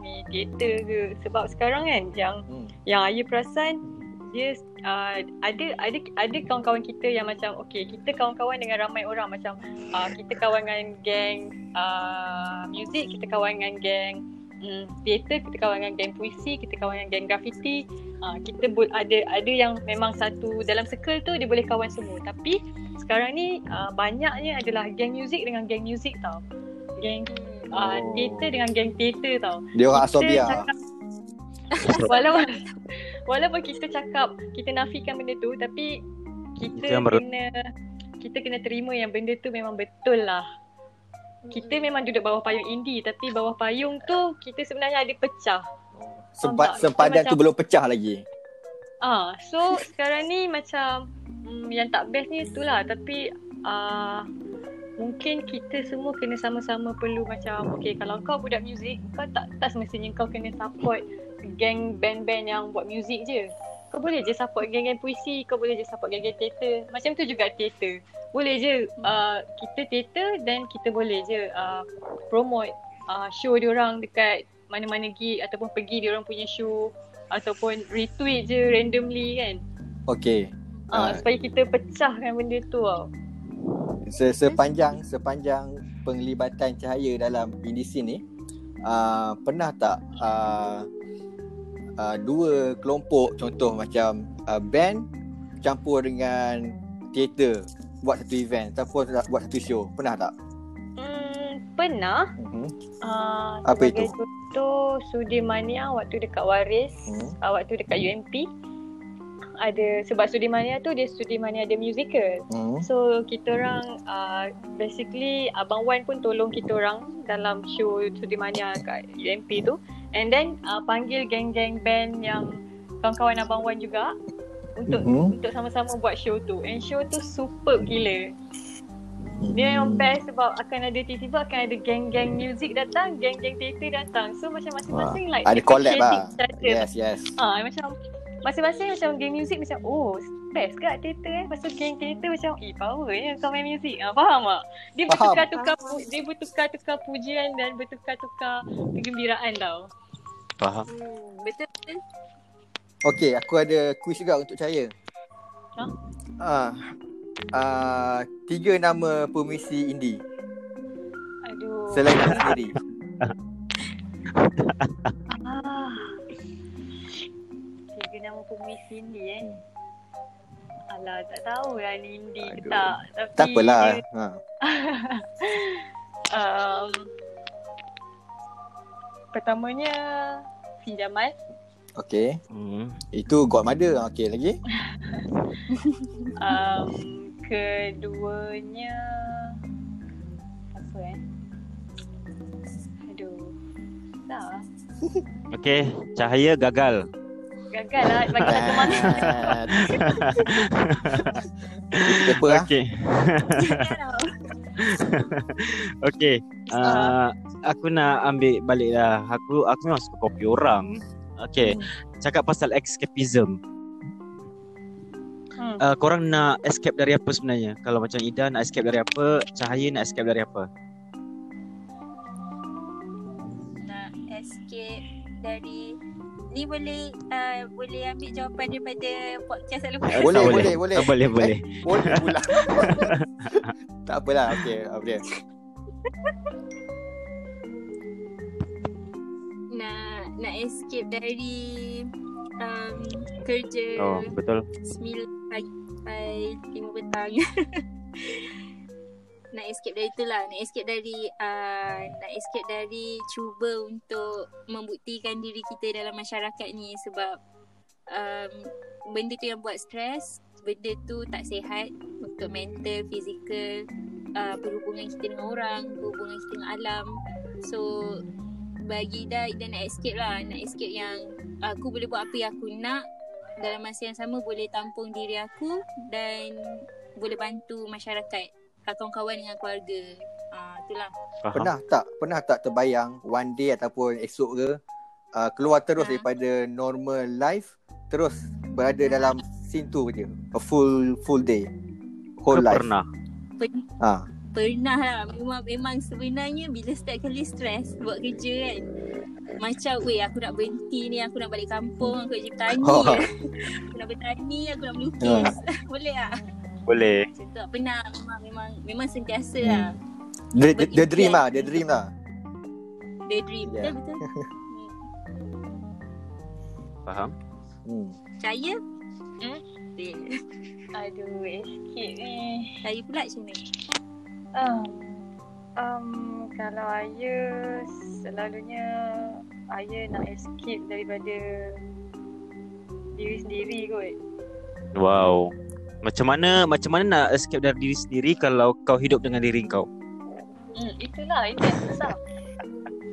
ni teater ke. Sebab sekarang kan yang Hmm. yang Ayu perasan dia uh, ada ada ada kawan-kawan kita yang macam okay kita kawan-kawan dengan ramai orang. Macam uh, kita kawan dengan geng uh, music kita kawan dengan geng mm, teater kita kawan dengan geng puisi kita kawan dengan geng graffiti. Uh, kita bo- ada ada yang memang satu dalam circle tu dia boleh kawan semua. Tapi sekarang ni uh, banyaknya adalah geng music dengan geng music tau. Geng uh, Oh. teater dengan geng teater tau. Dia orang asobia. cakap *laughs* walaupun walaupun kita cakap kita nafikan benda tu tapi kita yang ber- kena kita kena terima yang benda tu memang betul lah. Kita memang duduk bawah payung indie tapi bawah payung tu kita sebenarnya ada pecah. Sempa, tak? sempadan Kita tu belum pecah lagi. Ah, so *laughs* sekarang ni macam mm, yang tak best ni itulah tapi ah mungkin kita semua kena sama-sama perlu macam okay kalau kau budak muzik kau tak tak semestinya kau kena support geng band-band yang buat muzik je. Kau boleh je support geng-geng puisi, kau boleh je support geng-geng teater. Macam tu juga teater. Boleh je uh, kita teater dan kita boleh je uh, promote uh, show diorang dekat mana-mana gig ataupun pergi diorang punya show ataupun retweet je randomly kan. Okay. Ah, Ah. supaya kita pecahkan benda tu tau. Se sepanjang sepanjang penglibatan cahaya dalam indie scene ni uh, pernah tak uh, uh, dua kelompok contoh macam uh, band campur dengan teater buat satu event ataupun buat satu show pernah tak? Hmm, pernah Uh-huh. uh, Apa itu? contoh Sudimania waktu dekat Waris, Hmm. uh, waktu dekat UMP ada sebab Sudimania tu dia Sudimania ada musical. Hmm. So kita orang uh, basically Abang Wan pun tolong kita orang dalam show Sudimania kat UMP tu. And then uh, panggil geng-geng band yang kawan-kawan Abang Wan juga untuk Mhm. untuk sama-sama buat show tu. And show tu superb gila. Dia yang best sebab akan ada tiba-tiba akan ada geng-geng music datang, geng-geng teater datang. So macam masing-masing like Ada collab lah. Yes, yes. Ah macam masing-masing macam geng music macam oh best kat teater eh. Lepas tu geng teater macam eh power ya kau main music. Ah faham tak? Dia Faham. bertukar-tukar pu- dia bertukar-tukar pujian dan bertukar-tukar kegembiraan tau. Faham. Hmm, betul betul. Okay, aku ada quiz juga untuk Cahaya. Ha? Ah, ah, tiga nama pemuisi indie Aduh. selain nama sendiri. Ah. Tiga nama kan. Alah tak tahu lah ni indie ke tak. Tapi Tak apalah. dia- Ha. *laughs* um, pertamanya Fin Jamal. Okay. Hmm. Itu Godmother. Okay, lagi? *laughs* Um, keduanya apa eh? Aduh. Tak. Okay, cahaya gagal. Gagal lah bagi satu masa. *laughs* Apa lah? Okay. *laughs* okay. Uh, aku nak ambil balik lah. Aku aku memang suka kopi orang. Okay. Cakap pasal escapism. Hmm. Uh, korang nak escape dari apa sebenarnya? Kalau macam Ida nak escape dari apa? Cahaya nak escape dari apa? Nak escape dari ni boleh uh, boleh ambil jawapan daripada podcast lepas. Eh, Boleh, tak boleh, boleh. Ah, boleh, boleh. Boleh pula. *laughs* tak apalah. Okay, okay. Nak nak escape dari um, kerja Oh, betul. 9 pagi sampai 5 petang. *laughs* nak escape dari itulah, nak escape dari uh, nak escape dari cuba untuk membuktikan diri kita dalam masyarakat ni sebab um, benda tu yang buat stres, benda tu tak sihat untuk mental, fizikal, uh, perhubungan kita dengan orang, perhubungan kita dengan alam. So bagi Ida, Ida nak escape lah, nak escape yang aku boleh buat apa yang aku nak dalam masa yang sama boleh tampung diri aku dan boleh bantu masyarakat, kawan-kawan dengan keluarga. Ah, itulah. Faham? Pernah tak pernah tak terbayang one day ataupun esok ke uh, keluar terus Ha. daripada normal life terus berada dalam scene tu je. A full full day. Whole Ke life. pernah? Pen- Ha. pernah lah. Memang, memang sebenarnya bila setiap kali stres buat kerja kan. Macam, weh aku nak berhenti ni, aku nak balik kampung, aku nak jadi petani. *laughs* Oh. *laughs* aku nak bertani, aku nak melukis. *laughs* Boleh tak? Boleh. Macam tu. Pernah, memang, memang, memang sentiasa Hmm. lah. The, the, the dream lah, the dream lah. *laughs* Daydream. Yeah. Betul, betul. *laughs* Faham? Hmm. Percaya? Hmm? Betul. *laughs* Aduh, escape ni. Saya pula macam mana? Um, um, kalau ayah selalunya ayah nak escape daripada diri sendiri kot. Wow. Macam mana macam mana nak escape dari diri sendiri kalau kau hidup dengan diri kau? Hmm, itulah, itu yang susah.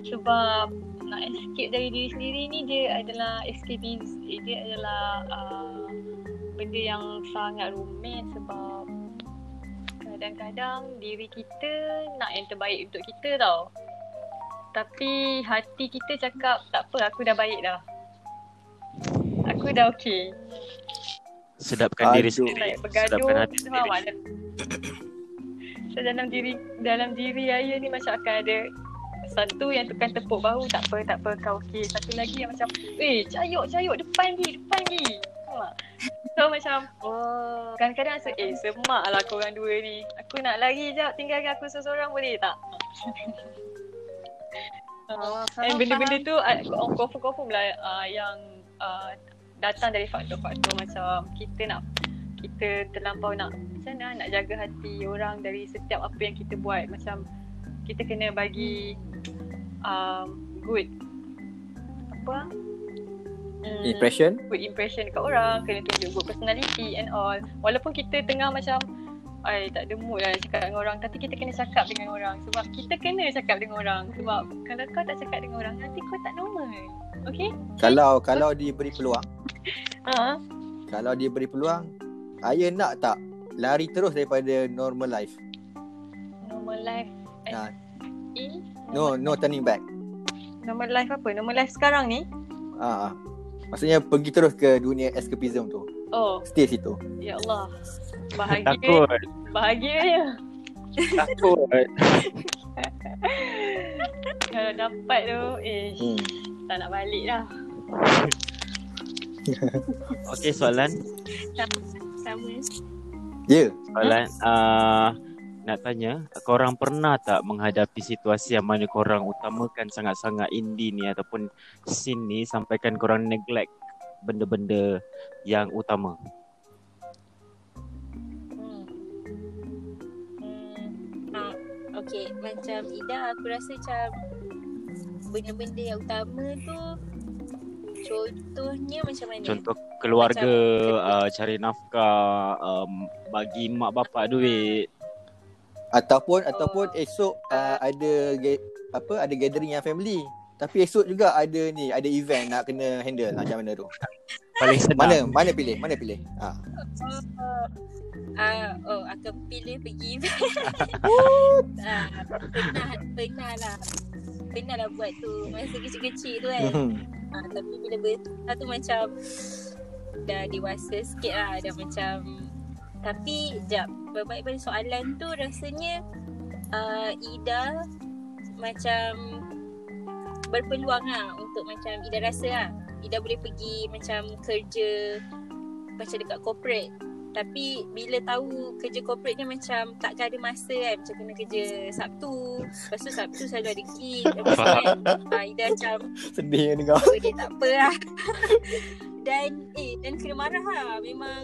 Sebab nak escape dari diri sendiri ni dia adalah escapism. Dia adalah uh, benda yang sangat rumit sebab kadang-kadang diri kita nak yang terbaik untuk kita tau. Tapi hati kita cakap tak apa aku dah baik dah. Aku dah okey. Sedapkan diri Aduh. sendiri. Like bergaduh Sedapkan hati sendiri. So dalam diri dalam diri ayah ni macam akan ada satu yang tukang tepuk bahu tak apa tak apa kau okey. Satu lagi yang macam eh cayuk cayuk depan ni depan ni. So macam oh kadang-kadang rasa eh semak lah korang dua ni. Aku nak lari jap tinggalkan aku seorang boleh tak? Oh, *laughs* And benda-benda tu uh, confirm-confirm lah uh, yang uh, datang dari faktor-faktor macam kita nak kita terlampau nak macam mana nak jaga hati orang dari setiap apa yang kita buat. Macam kita kena bagi um, good apa? Hmm, Impression? good impression dekat orang kena tunjuk good personality and all. Walaupun kita tengah macam Ay, tak ada mood lah cakap dengan orang Tapi kita kena cakap dengan orang Sebab kita kena cakap dengan orang Sebab kalau kau tak cakap dengan orang Nanti kau tak normal Okay? Kalau kalau diberi peluang, *laughs* Ha? kalau diberi peluang, ayah nak tak lari terus daripada normal life? Normal life Ha. Eh? No, no turning back. Normal life apa? Normal life sekarang ni? Ha. Maksudnya pergi terus ke dunia escapism tu. Oh, Stay situ. ya Allah Bahagia Takut. Bahagia je Takut. *laughs* Kalau dapat tu Eh, Hmm. tak nak balik dah *laughs* Okey soalan. Sama. Ya. Yeah. Soalan uh, nak tanya, korang pernah tak menghadapi situasi yang mana korang utamakan sangat-sangat indie ni ataupun scene ni sampaikan korang neglect benda-benda yang utama? Okay, macam Ida aku rasa macam benda-benda yang utama tu contohnya macam mana? Contoh keluarga Macam- uh, cari nafkah, um, bagi mak bapak duit. Ataupun ataupun esok uh, ada ge- apa ada gathering yang family. Tapi esok juga ada ni, ada event nak kena handle macam mana tu? Paling senang. Mana mana pilih? Mana pilih? Ha. Oh, ah, oh akan pilih pergi *laughs* *laughs* ah, pernah pernah lah. Pernah lah buat tu. Masa kecil-kecil tu kan. Ah, tapi bila besar tu macam dah dewasa sikit lah. Dah macam tapi jap berbalik pada soalan tu rasanya uh, Ida macam berpeluang lah untuk macam Ida rasa lah. Ida boleh pergi macam kerja macam dekat corporate tapi bila tahu kerja corporate ni macam takkan ada masa kan Macam kena kerja Sabtu. Lepas tu Sabtu selalu ada gig Lepas tu kan *laughs* Ida macam Sedih dengar. Oh dia tak apa lah. *laughs* Dan eh dan kena marah lah. Memang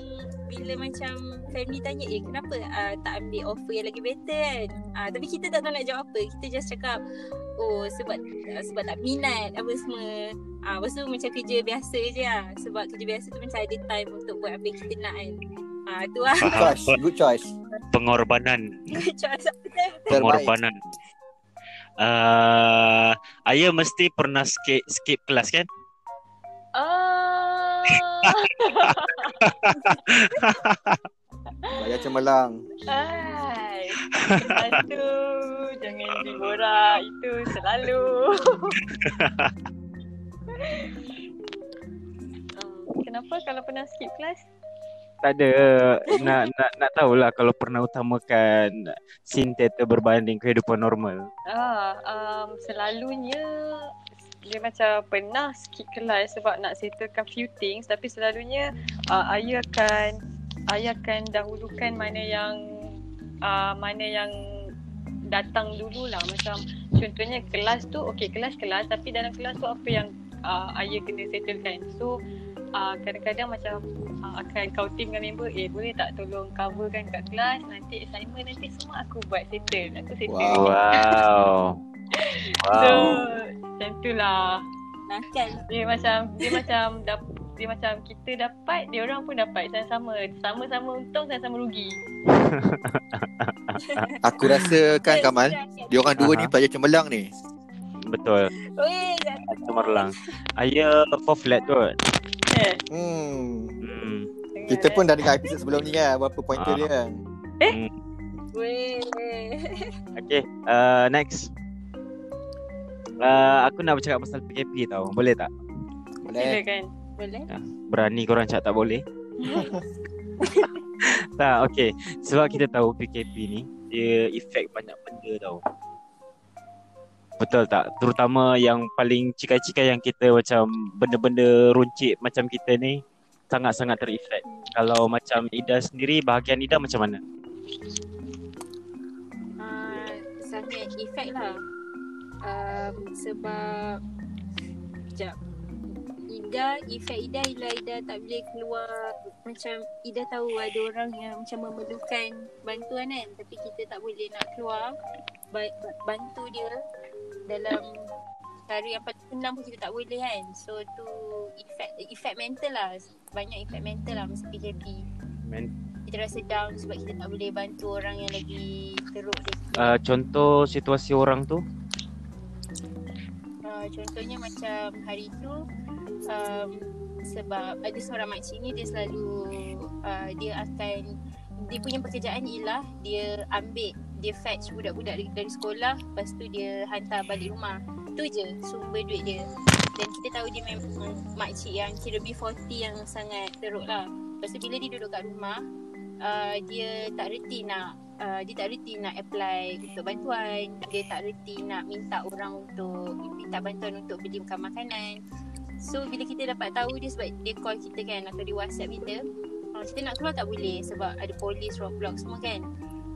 bila macam family tanya Eh kenapa uh, tak ambil offer yang lagi better kan? Uh, Tapi kita tak tahu nak jawab apa. Kita just cakap Oh sebab uh, sebab tak minat apa semua. Ah, Lepas tu macam kerja biasa je lah. Sebab kerja biasa tu macam ada time untuk buat apa yang kita nak kan Ah tu lah Choice, good choice. Pengorbanan. Choice apa tu Terbaik. Pengorbanan. Uh, ayah mesti pernah skip skip kelas kan? Ah, *laughs* Bayar cemerlang. Hai. Satu. Jangan diborak. Itu selalu. Um, *laughs* Kenapa kalau pernah skip kelas? Tak ada nak nak nak tahulah kalau pernah utamakan teater berbanding kehidupan normal. Ah, um, selalunya dia macam pernah skip kelas sebab nak settlekan few things tapi selalunya uh, ayah akan ayah akan dahulukan mana yang uh, mana yang datang dululah macam contohnya kelas tu okey kelas kelas tapi dalam kelas tu apa yang uh, ayah kena settlekan so uh, kadang-kadang macam uh, akan counting dengan member eh boleh tak tolong coverkan kat kelas nanti assignment nanti semua aku buat settle aku settle Wow. *laughs* Wow. So Wow. macam tu lah Nakal. Dia macam Dia macam dap, Dia macam kita dapat Dia orang pun dapat Sama-sama Sama-sama untung Sama-sama rugi *laughs* Aku rasa kan Kamal, dia orang dua ni Aha. pelajar cemerlang ni. Betul. Weh, Cemerlang. Ayah for flat kot. Eh Hmm. Hmm. Kita pun dah dengar episod sebelum ni kan, berapa pointer Ah. dia kan. weh. *laughs* Okay, uh, next. Uh, aku nak bercakap pasal PKP tau. Boleh tak? Bila Boleh. kan Boleh? Berani korang cakap tak boleh? *laughs* tak, okay. Sebab kita tahu PKP ni, dia efek banyak benda tau. Betul tak? Terutama yang paling cikai-cikai yang kita macam benda-benda runcit macam kita ni sangat-sangat terefek. Kalau macam Ida sendiri, bahagian Ida macam mana? Uh, sangat efek lah. Um, sebab Sekejap Ida, efek Ida ialah Ida tak boleh keluar Macam Ida tahu ada orang yang macam memerlukan bantuan kan Tapi kita tak boleh nak keluar ba- ba- Bantu dia dalam cara yang paling senang pun kita tak boleh kan. So tu efek efek mental lah. Banyak efek mental lah masa PKP Men- Kita rasa down sebab kita tak boleh bantu orang yang lagi teruk dia Uh, contoh situasi orang tu? Uh, contohnya macam hari tu um, sebab ada seorang makcik ni dia selalu uh, dia akan dia punya pekerjaan ialah dia ambil dia fetch budak-budak dari, sekolah lepas tu dia hantar balik rumah. Tu je sumber duit dia. Dan kita tahu dia memang makcik yang kira B40 yang sangat teruk lah. Lepas tu bila dia duduk kat rumah uh, dia tak reti nak uh, dia tak reti nak apply untuk bantuan. Dia tak reti nak minta orang untuk minta bantuan untuk beli makan makanan. So bila kita dapat tahu dia sebab dia call kita kan atau dia whatsapp kita uh, kita nak keluar tak boleh sebab ada polis roadblock semua kan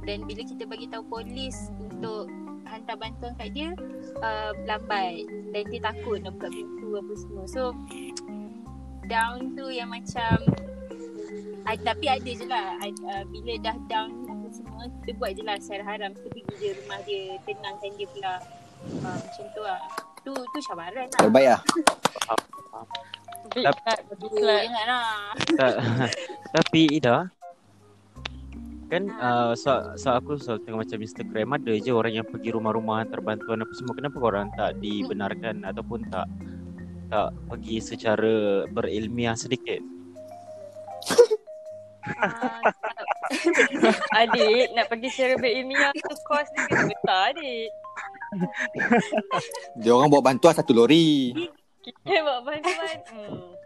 dan bila kita bagi tahu polis untuk hantar bantuan kat dia uh, lambat. Dan dia takut nak buka pintu apa semua. So down tu yang macam uh, tapi ada je lah. Uh, bila dah down apa semua kita buat je lah secara haram. Kita pergi je rumah dia tenangkan dia pula. Uh, macam tu lah. Tu tu cabaran lah. Terbaik lah. Big Tap- clap kan uh, so, so aku selalu tengok macam Instagram ada je orang yang pergi rumah-rumah hantar bantuan apa semua. Kenapa korang tak dibenarkan ataupun tak tak pergi secara berilmiah sedikit? Uh, *laughs* Adik nak pergi secara berilmiah tu kos dia kena besar adik. Dia orang bawa bantuan satu lori. Kita buat bantuan. Hmm.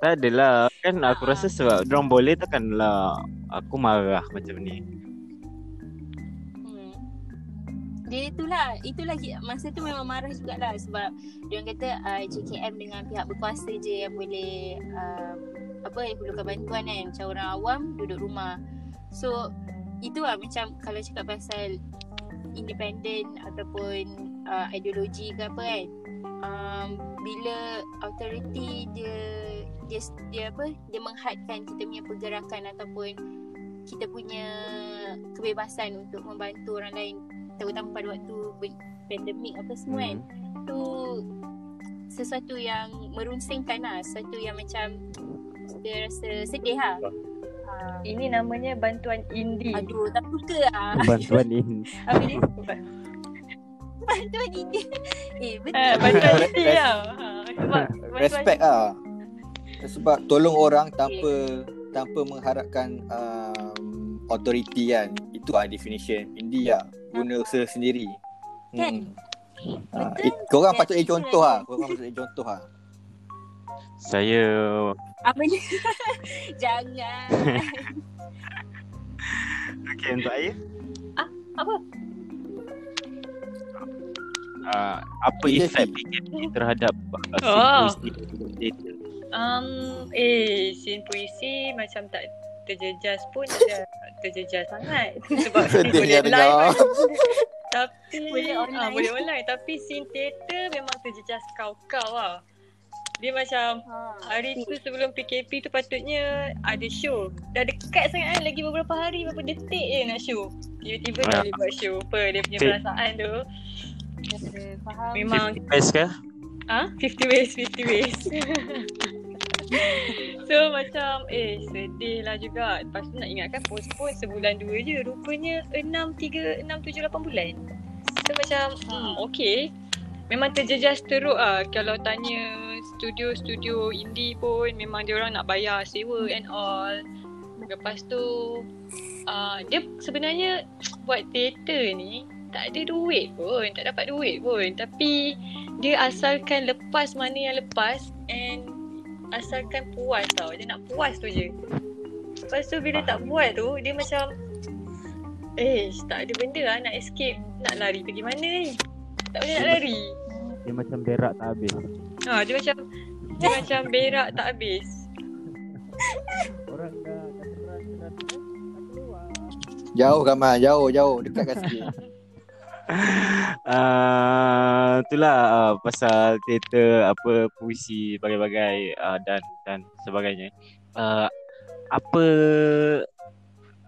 Tak adalah. Kan aku rasa sebab orang boleh takkanlah aku marah macam ni. Hmm. Dia itulah. Itulah Masa tu memang marah jugalah Sebab Dia kata uh, JKM dengan pihak berkuasa je Yang boleh uh, Apa Yang perlukan bantuan kan. Macam orang awam Duduk rumah. So Itu lah macam Kalau cakap pasal Independent Ataupun uh, Ideologi ke apa kan um, Bila Authority Dia Dia Dia apa Dia menghadkan Kita punya pergerakan Ataupun kita punya kebebasan untuk membantu orang lain terutama pada waktu pandemik apa semua kan. Hmm. tu sesuatu yang merunsingkan lah sesuatu yang macam kita rasa sedih lah. Uh, Ini namanya bantuan indie aduh tak suka lah. Bantuan ini apa *laughs* dia bantuan ini *laughs* eh betul Eh, bantuan indie lah ha, Sebab *laughs* Respect lah. sebab tolong orang tanpa tanpa mengharapkan um, authority kan. Itu ah definition indie lah. Guna usaha sendiri. Kan? Ah, Betul. it, korang Ya, patut jadi contoh rasa. ah. Korang patut jadi contoh ah. Saya Apa ni? *laughs* Jangan. Okay untuk saya Apa? Uh, Apa PKP. efek PKP terhadap uh, Oh. puisi? Um, eh, scene puisi macam tak terjejas pun *laughs* tak terjejas sangat. *laughs* Sebab boleh live. *laughs* Tapi Boleh ah, online. boleh online tapi scene teater memang terjejas kau-kau lah. Dia macam Ha. hari tu sebelum PKP tu patutnya ada show. Dah dekat sangat kan lagi beberapa hari beberapa detik je nak show. Tiba-tiba Ah. tak boleh buat show. Apa dia punya perasaan tu. Faham. Memang Best ke? Ah, 50 ways, 50 ways. *laughs* so macam eh sedih lah juga. Lepas tu nak ingatkan postpone sebulan dua je. Rupanya 6, 3, 6, 7, 8 bulan. So macam hmm, okay. Memang terjejas teruk ah Kalau tanya studio-studio indie pun memang dia orang nak bayar sewa and all. Lepas tu uh, dia sebenarnya buat teater ni tak ada duit pun, tak dapat duit pun. Tapi dia asalkan lepas mana yang lepas and asalkan puas tau. Dia nak puas tu je. Lepas tu bila tak buat tu dia macam Eh, tak ada benda lah nak escape. Nak lari pergi mana ni? Tak boleh nak lari. Dia macam berak tak habis Ha, dia macam dia macam berak tak habis. Orang dah Jauh Kamal, jauh, jauh. Dekatkan sikit. *laughs* uh, *laughs* itulah uh, pasal teater apa puisi bagai-bagai uh, dan dan sebagainya. Uh, apa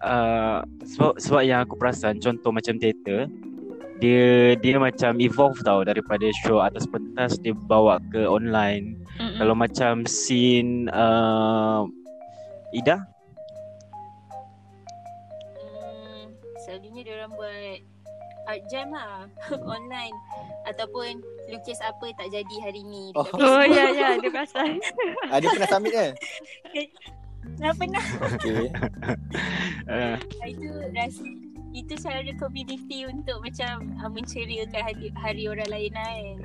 uh, sebab sebab yang aku perasan contoh macam teater dia dia macam evolve tau daripada show atas pentas dia bawa ke online. Mm-mm. Kalau macam scene uh, Ida Hmm, selalunya dia orang buat art jam lah *laughs* online ataupun lukis apa tak jadi hari ni. Oh. Oh ya ya dia perasan. Ada pernah submit kan? Dah pernah Okay. uh, *laughs* itu rasa itu cara community untuk macam uh, menceriakan hari, hari orang lain lah kan.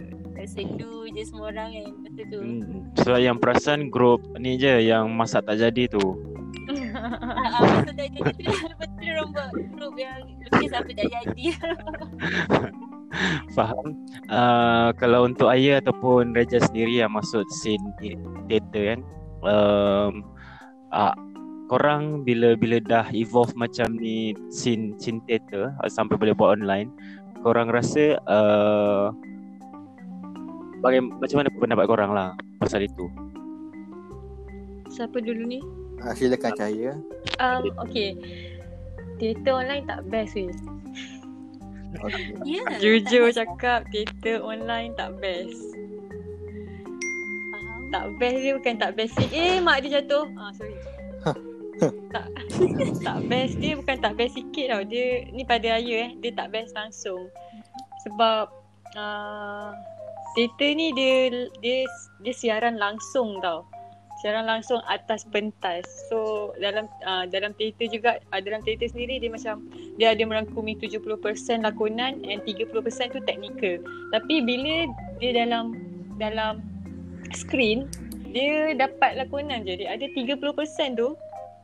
Sendu je semua orang kan masa tu. hmm, sebab yang perasan grup ni je yang masak tak jadi tu. Ah, ah, yang lukis apa tak jadi. Faham. Uh, kalau untuk Aya ataupun Reja sendiri yang masuk scene te- teater kan. Um, uh, korang bila bila dah evolve macam ni scene scene teater uh, sampai boleh buat online, korang rasa uh, bagai, macam mana pendapat korang lah pasal itu? Siapa dulu ni? Ah, silakan Cahaya. Um, okay. Teater online tak best weh. Okay. Ya. Jujur cakap teater online tak best. faham. Tak best dia bukan tak best sikit. Eh mak dia jatuh. Ah sorry. *laughs* tak *laughs* tak best dia bukan tak best sikit tau. Dia ni pada Aya eh. Dia tak best langsung. Sebab uh, teater ni dia dia dia siaran langsung tau. Siaran langsung atas pentas. So dalam uh, dalam teater juga uh, dalam teater sendiri dia macam dia ada merangkumi 70% lakonan and 30% tu teknikal. Tapi bila dia dalam dalam screen dia dapat lakonan je. Dia ada 30% tu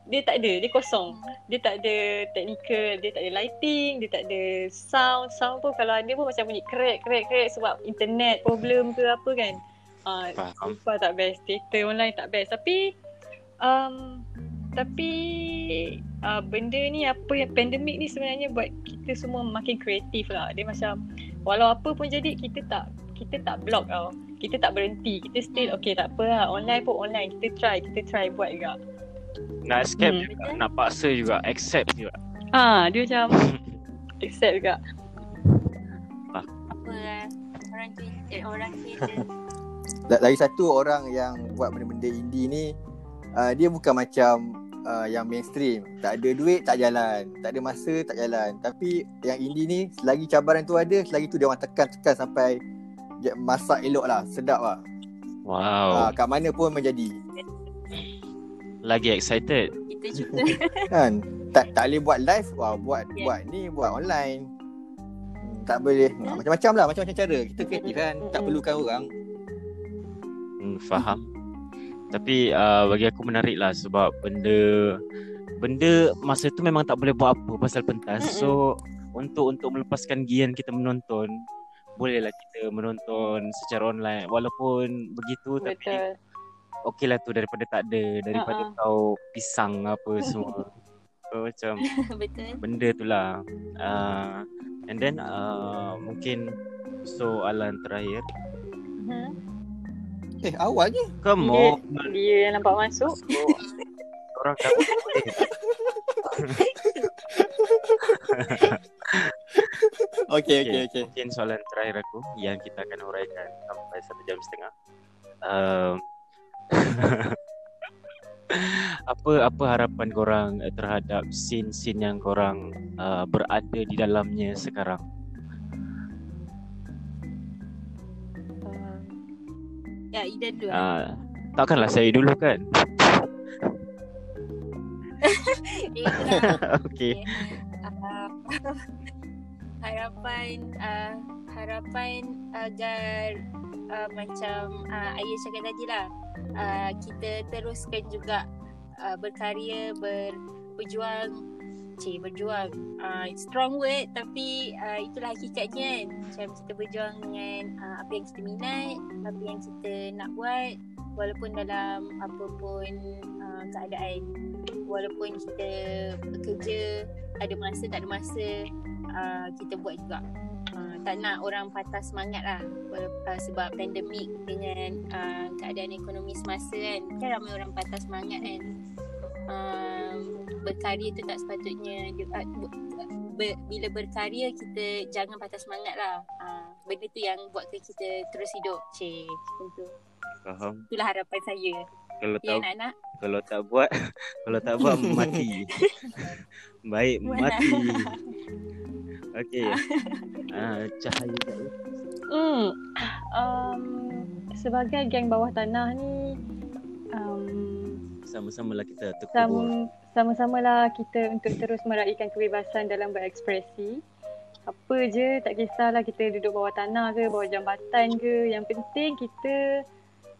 dia tak ada, dia kosong. Dia tak ada technical, dia tak ada lighting, dia tak ada sound. Sound pun kalau ada pun macam bunyi crack, crack, crack sebab internet problem ke apa kan. Ah, Faham. Sumpah tak best. Theater online tak best. Tapi um, tapi uh, benda ni apa yang pandemik ni sebenarnya buat kita semua makin kreatif lah. Dia macam walau apa pun jadi kita tak kita tak block tau. Kita tak berhenti. Kita still okay tak apa lah. Online pun online. Kita try. Kita try buat juga. Nak escape Hmm. juga, nak paksa juga, accept juga. Ah, dia macam *laughs* accept juga. Apa lah. Orang tu eh, orang theater. La- Lagi satu orang yang buat benda-benda indie ni uh, dia bukan macam uh, yang mainstream. Tak ada duit tak jalan, tak ada masa tak jalan. Tapi yang indie ni selagi cabaran tu ada, selagi tu dia orang tekan-tekan sampai masak elok lah, sedap lah. Wow. Uh, kat mana pun menjadi. Lagi excited. Kita juga *laughs* Kan? Tak tak boleh buat live, wah buat Yeah. buat ni buat online. Hmm, Tak boleh. Macam-macam lah, macam-macam cara. Kita kreatif kan, tak perlukan orang. Hmm, faham. Tapi uh, bagi aku menarik lah sebab benda benda masa tu memang tak boleh buat apa pasal pentas. Mm-mm. So untuk untuk melepaskan gian kita menonton bolehlah kita menonton secara online walaupun begitu tapi Betul. okey lah tu daripada tak ada daripada Ha-ha. kau pisang apa semua. *laughs* So macam *laughs* betul. benda tu lah uh, and then uh, mungkin soalan terakhir Hmm. Eh, awal je. come Dia, on dia yang nampak masuk. orang dah *laughs* boleh Okey, okey, Okay, okey. Mungkin soalan terakhir aku yang kita akan uraikan sampai satu jam setengah. Um, *laughs* apa apa harapan korang eh, terhadap scene-scene yang korang uh, berada di dalamnya sekarang? Ya, Ida dulu. lah. Uh, takkanlah saya dulu kan? Eh, itulah. *laughs* Okey. uh, harapan uh, harapan agar uh, macam uh, Ayah cakap tadi lah uh, kita teruskan juga uh, berkarya ber, berjuang Cik berjuang. Uh, strong word tapi uh, itulah hakikatnya kan. Macam kita berjuang dengan uh, apa yang kita minat apa yang kita nak buat walaupun dalam apa pun uh, keadaan. Walaupun kita bekerja ada masa tak ada masa uh, kita buat juga. Uh, tak nak orang patah semangat lah. Uh, sebab pandemik dengan uh, keadaan ekonomi semasa kan. Kan ramai orang patah semangat kan. Um, berkarya tu tak sepatutnya uh, ber, bila berkarya kita jangan patah semangat lah uh, benda tu yang buatkan kita terus hidup cik macam tu Faham. itulah harapan saya Kalau ya tak nak-nak kalau tak buat *laughs* kalau tak buat mati. *laughs* Baik, mati. *laughs* Okey. Ah, cahaya tak Hmm. Um, sebagai geng bawah tanah ni um, sama-sama lah kita terkubur. sama, sama-sama lah kita untuk terus meraihkan kebebasan dalam berekspresi. Apa je, tak kisahlah kita duduk bawah tanah ke, bawah jambatan ke. Yang penting kita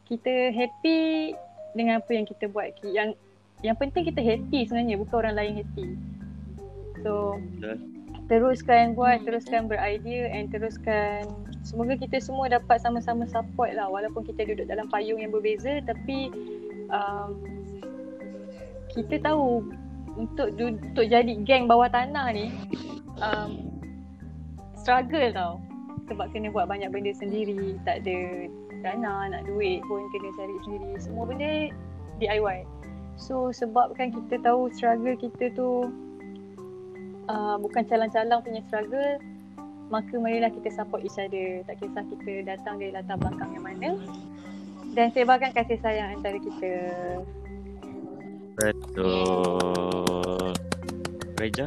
kita happy dengan apa yang kita buat. Yang yang penting kita happy sebenarnya, bukan orang lain happy. So, teruskan buat, teruskan beridea and teruskan semoga kita semua dapat sama-sama support lah walaupun kita duduk dalam payung yang berbeza tapi um, kita tahu untuk untuk jadi geng bawah tanah ni um, struggle tau. Sebab kena buat banyak benda sendiri. Tak ada dana nak duit pun kena cari sendiri. Semua benda DIY so sebabkan kita tahu struggle kita tu uh, bukan calang-calang punya struggle maka marilah kita support each other. Tak kisah kita datang dari latar belakang yang mana. Dan sebarkan kasih sayang antara kita Betul. Reja?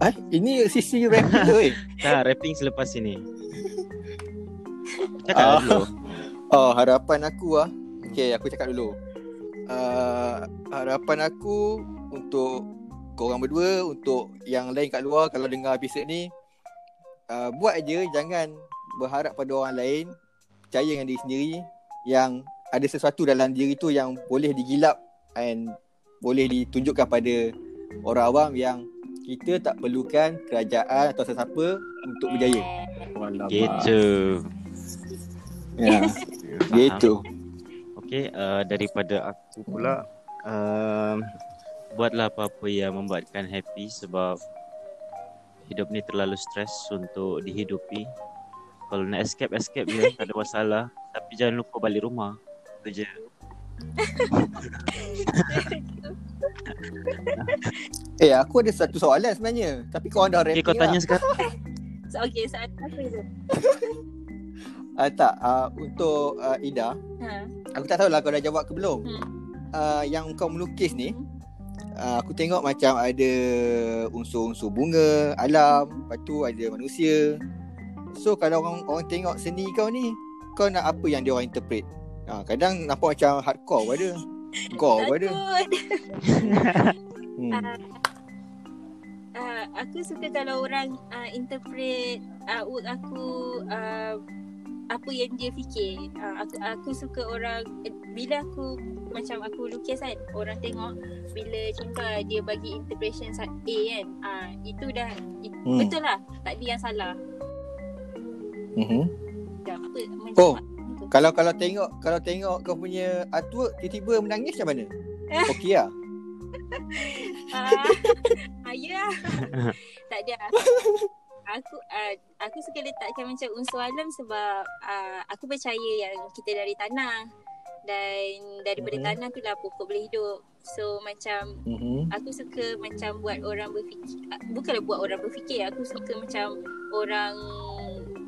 Ah, ini sisi rapping tu eh. Tak, rapping selepas ini. *laughs* Cakap Ah. dulu. Oh, harapan aku ah. Okay, aku cakap dulu. Uh, harapan aku untuk korang berdua, untuk yang lain kat luar kalau dengar episod ni, uh, buat je jangan berharap pada orang lain. Percaya dengan diri sendiri yang ada sesuatu dalam diri tu yang boleh digilap and boleh ditunjukkan pada orang awam yang kita tak perlukan kerajaan atau sesiapa untuk berjaya. Gitu. Ya. *laughs* Gitu. Okey, uh, daripada aku pula uh, buatlah apa-apa yang membuatkan happy sebab hidup ni terlalu stres untuk dihidupi. Kalau nak escape escape je, tak ada masalah. Tapi jangan lupa balik rumah. Itu je. *laughs* Eh, aku ada satu soalan sebenarnya. Tapi kau dah Okey, rapping kau tanya lah. sekarang. *laughs* so, okay soalan apa tu *laughs* Uh, tak, uh, untuk uh, Ida, ha. aku tak tahulah kau dah jawab ke belum. Hmm. Uh, yang kau melukis ni, uh, aku tengok macam ada unsur-unsur bunga, alam, lepas tu ada manusia. So kalau orang orang tengok seni kau ni, kau nak apa yang dia orang interpret? Ha, kadang nampak macam hardcore pun ada. Gore pun ada. Takut. *laughs* Hmm. Ah, aku suka kalau orang uh, interpret uh, work aku uh, apa yang dia fikir. Uh, aku aku suka orang bila aku macam aku lukis kan orang tengok bila contoh dia bagi interpretation A kan ah itu dah it, Hmm. betul lah tak ada yang salah Mhm. dah macam Oh. Kalau kalau tengok kalau tengok kau punya artwork tiba-tiba menangis macam mana? *laughs* Okey lah. Ah, ah, ya. *laughs* tak ada. Aku uh, aku suka letakkan macam unsur alam sebab uh, aku percaya yang kita dari tanah dan daripada Mhm. tanah tu lah pokok boleh hidup. So macam Mhm. aku suka macam buat orang berfikir ah, bukanlah buat orang berfikir aku suka macam orang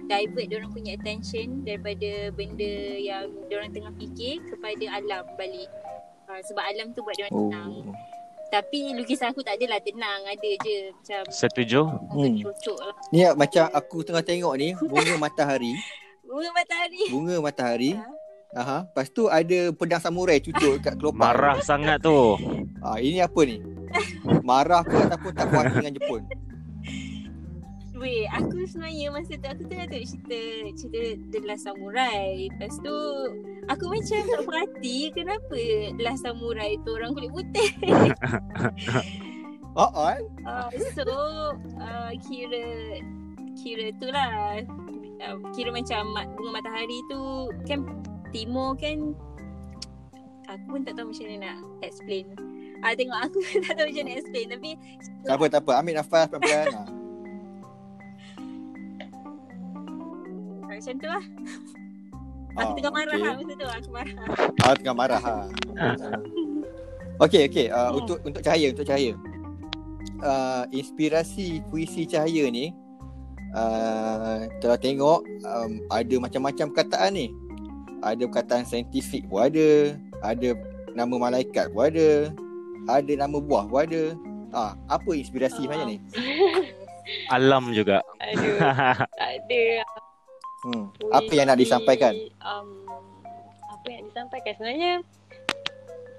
divert orang punya attention daripada benda yang orang tengah fikir kepada alam balik. Uh, sebab alam tu buat dia Oh. tenang. Tapi lukisan aku tak adalah tenang. Ada je macam Setuju? Hmm. cocok lah. Ni macam aku tengah tengok ni bunga *laughs* matahari, Bunga matahari. bunga matahari. Ha? Aha, lepas tu ada pedang samurai cucuk kat kelopak. Marah sangat tu. Ah, ini apa ni? Marah ke ataupun tak puas dengan Jepun? *laughs* Weh, aku sebenarnya masa tu aku tengah tengok cerita cerita The Last Samurai. Lepas tu aku macam tak perhati kenapa Last Samurai tu orang kulit putih. *laughs* Oh, oh. Uh, so uh, kira kira tu lah uh, kira macam bunga matahari tu kan timur kan aku pun tak tahu macam mana nak explain. Ah tengok aku *laughs* tak tahu macam mana nak explain tapi Tak apa, tak apa. Ambil nafas pelan-pelan. Macam tu lah. Aku tengah marah okey. lah masa tu aku marah. Ah, tengah marah ha. Okey, okey. Uh, Hmm. untuk untuk cahaya, untuk cahaya. Uh, inspirasi puisi cahaya ni uh, telah tengok um, ada macam-macam perkataan ni. Ada perkataan saintifik pun ada, ada nama malaikat pun ada, ada nama buah pun ada. Ah, apa inspirasi sebenarnya ni? Alam juga. Aduh, *laughs* tak ada. Hmm. Apa yang nak disampaikan? Um, apa yang disampaikan sebenarnya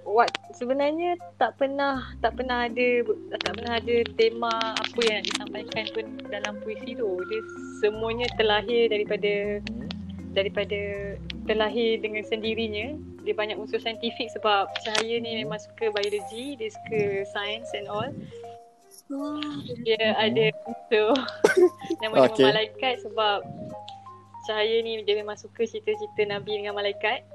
what sebenarnya tak pernah tak pernah ada tak pernah ada tema apa yang nak disampaikan pun dalam puisi tu. Dia semuanya terlahir daripada Hmm. daripada terlahir dengan sendirinya. Dia banyak unsur saintifik sebab Cahaya ni memang suka biologi, dia suka science and all. Dia ada unsur *laughs* nama-nama Okay. malaikat sebab Cahaya ni dia memang suka cerita-cerita Nabi dengan malaikat.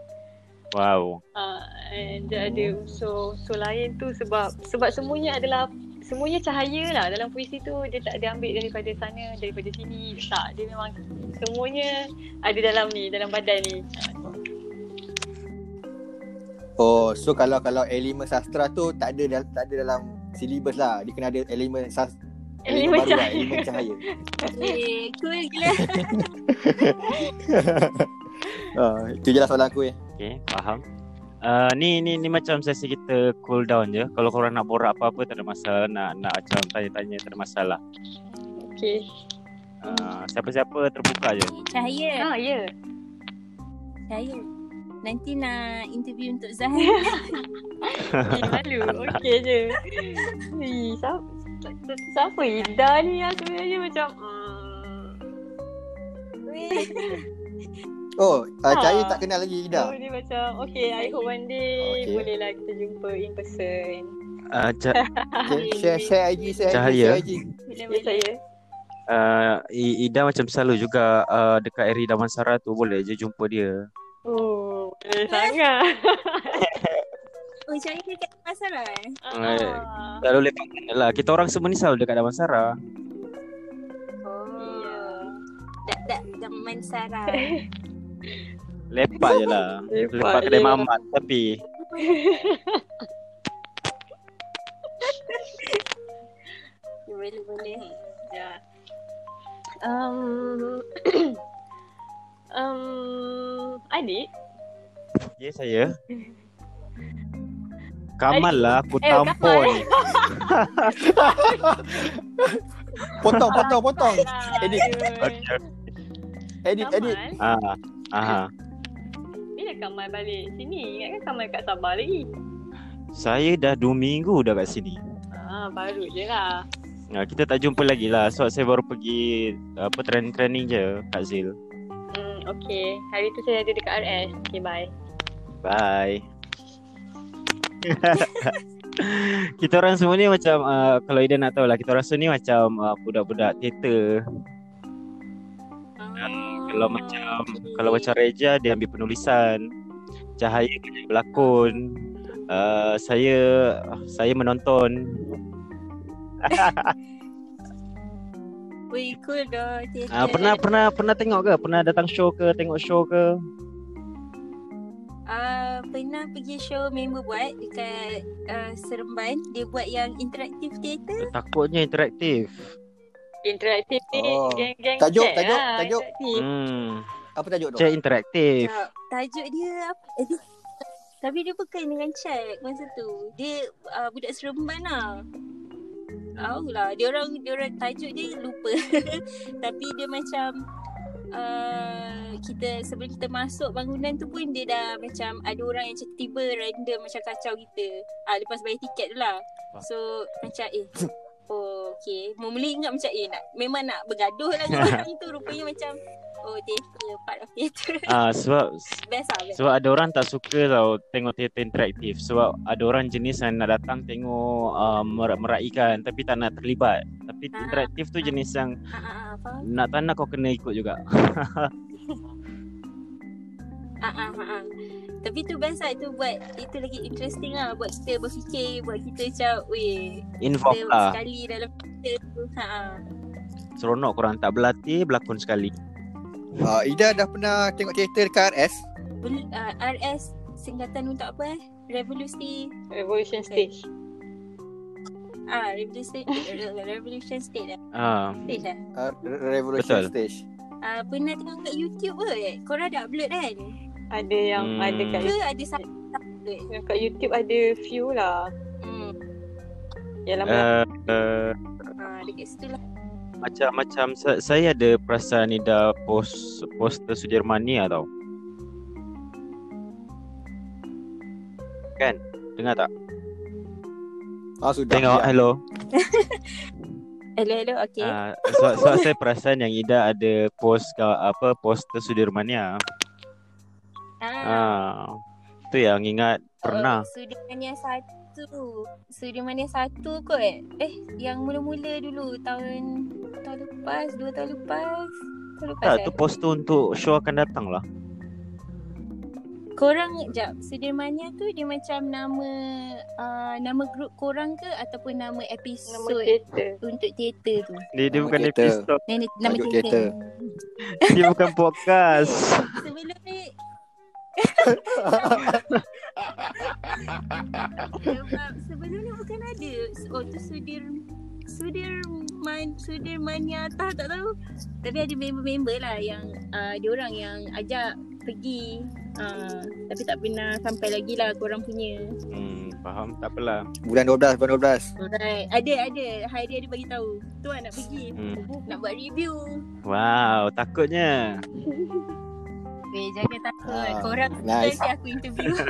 Wow. Uh, and dia ada unsur unsur lain tu sebab sebab semuanya adalah semuanya cahaya lah dalam puisi tu dia tak ada ambil daripada sana daripada sini tak dia memang semuanya ada dalam ni dalam badan ni Oh, so kalau kalau elemen sastra tu tak ada tak ada dalam silibus lah. Dia kena ada elemen sas Elemen lah, cahaya. elemen cahaya. eh, cool gila. *laughs* Ah, itu je lah soalan aku eh. Okay, faham. Uh, ni ni ni macam sesi kita cool down je. Kalau korang nak borak apa-apa tak ada masalah. Nak nak macam tanya-tanya tak ada masalah. okay Uh, siapa-siapa terbuka je. Cahaya, ah ya cahaya. Nanti nak interview untuk Zahir. *laughs* yeah. malu okay je siapa siapa Ida ni yang sebenarnya macam hmm. Oh, uh, Ah. cahaya tak kenal lagi Ida. So, dia macam okay I hope one day Okay. boleh lah kita jumpa in person Uh, ca- Okay, *laughs* share share IG, share IG, Cahaya. share IG. Ya saya uh, Ida macam selalu juga uh, dekat area Damansara tu boleh je jumpa dia. Oh boleh sangat *laughs* Oh, Cahaya dekat masalah eh? Ah. Selalu lepak mana lah. Kita orang semua ni selalu dekat Damansara. Oh. Dak dak zaman Sarah. *laughs* Lepak je lah. Lepak Lepak kedai mamat tapi *laughs* boleh boleh. Ya. Um, um, *coughs* adik, Ya saya *laughs* Kamal lah aku Eh, tampon. *laughs* Potong, potong, potong. Edit. Okay. Edit, edit. Kamal, ah, Aha. bila Kamal balik sini. Ingatkan Kamal kat Sabah lagi. Saya dah 2 minggu dah kat sini. Ah, baru je lah. Nah, kita tak jumpa lagi lah sebab saya baru pergi apa training-training je Kak Zil. Hmm, okay. Hari tu saya ada dekat RS. Okay, bye. Bye. *laughs* kita orang semua ni macam uh, kalau Ida nak tahu lah kita orang semua ni macam uh, budak-budak teater. Kalau macam kalau macam Reja dia ambil penulisan. Cahaya dia berlakon. Uh, saya saya menonton. *laughs* Weh, cool dah. Uh, pernah pernah pernah tengok ke? Pernah datang show ke? Tengok show ke? Uh, pernah pergi show member buat dekat uh, Seremban. Dia buat yang interaktif theater. Takutnya interaktif. Interaktif ni Oh. geng-geng Tajuk, chat tajuk, lah, tajuk. interaktif. Hmm. Apa tajuk tu? Cek interaktif. Tak, tajuk dia apa? Eh, dia, tapi dia bukan dengan chat masa tu. Dia uh, budak Seremban lah. Tahu lah. Dia orang, dia orang tajuk dia lupa. *laughs* tapi dia macam uh, kita sebelum kita masuk bangunan tu pun dia dah macam ada orang yang tiba random macam kacau kita. Ah lepas bayar tiket tu lah. So macam eh *laughs* Oh okay Mula-mula ingat macam Eh nak Memang nak bergaduh lah *laughs* dengan orang tu Rupanya macam Oh theater Part of Ah sebab *laughs* Best lah best. sebab ada orang tak suka tau tengok teater interaktif sebab ada orang jenis yang nak datang tengok uh, mer- meraikan tapi tak nak terlibat. Tapi Ah. interaktif tu jenis yang Ah, ah, ah, faham? nak tak nak kau kena ikut juga. *laughs* Ah, ah, ah, ah. Tapi tu best lah Itu buat Itu lagi interesting lah Buat kita berfikir Buat kita macam Weh Involve lah. sekali dalam kita tu ha, ah. Seronok korang tak berlatih berlakon sekali. Uh, Ida dah pernah tengok teater dekat RS? Bel- ah, RS Singkatan untuk apa eh Revolusi Revolution Stage. Ah Revolution *laughs* Revolution State lah Ah, State lah Uh, Revolution Betul. Stage. ah, Pernah tengok kat YouTube ke Korang ada upload kan Ada yang Hmm. ada kat Ke ada satu upload yang kat YouTube ada few lah. hmm. Yang lama uh, uh, ah, Dekat situ lah macam-macam sa- saya ada perasaan ni dah post poster Sudirman ni lah tau. Kan? Dengar tak? Ah sudah. Tengok ya. hello. *laughs* Hello hello Okay Ah, sebab, sebab saya perasan yang Ida ada post ke, apa poster Sudirman ni ah. ah. Ah. Tu yang ingat pernah. Oh, Sudirmania satu. Sudirmania satu kot. Eh, yang mula-mula dulu tahun tahun lepas, dua tahun lepas. Tahun lepas Tak, tu poster untuk show akan datang lah. Korang, jap. Sudirmania tu dia macam nama uh, nama grup korang ke ataupun nama nama episod teater. untuk teater tu? Dia, dia Nama bukan teater. episod. Nama, nama teater. teater. *laughs* Dia bukan podcast. Sebelum ni *laughs* sebelum ni bukan ada Oh tu Sudir Sudirman Sudirmania tak tak tahu Tapi ada member-member lah yang uh, Dia orang yang ajak pergi uh, Tapi tak pernah sampai lagi lah korang punya Hmm, faham. Tak apalah. Bulan 12, bulan 12. Alright Ada ada Hari ada bagi tahu Tuan nak pergi Hmm. Nak buat review Wow, takutnya. *laughs* Weh jangan takut Ah, Korang nice. nanti aku interview *laughs*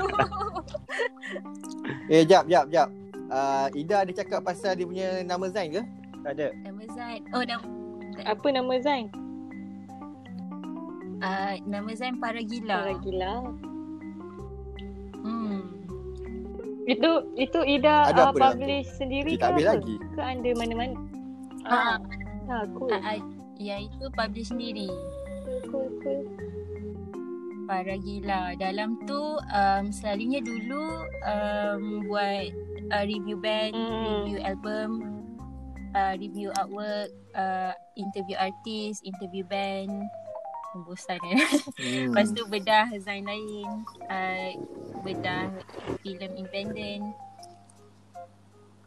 Eh, jap, jap, jap. Uh, Ida ada cakap pasal dia punya nama Zain ke? Tak ada. Nama Zain Oh nama Apa nama Zain? uh, Nama Zain Paragila Orang gila. Hmm Itu itu Ida Ada uh, dalam publish sendiri Kita tak ke habis apa? lagi. Ke under mana-mana? Ah, Ah, cool. ah, ah, ya itu publish sendiri. Cool, cool. Para gila. Dalam tu um, selalunya dulu um, buat uh, review band, Hmm. review album, uh, review artwork, uh, interview artis, interview band. Bosan eh. Hmm. *laughs* Lepas tu bedah design lain, uh, bedah filem independent.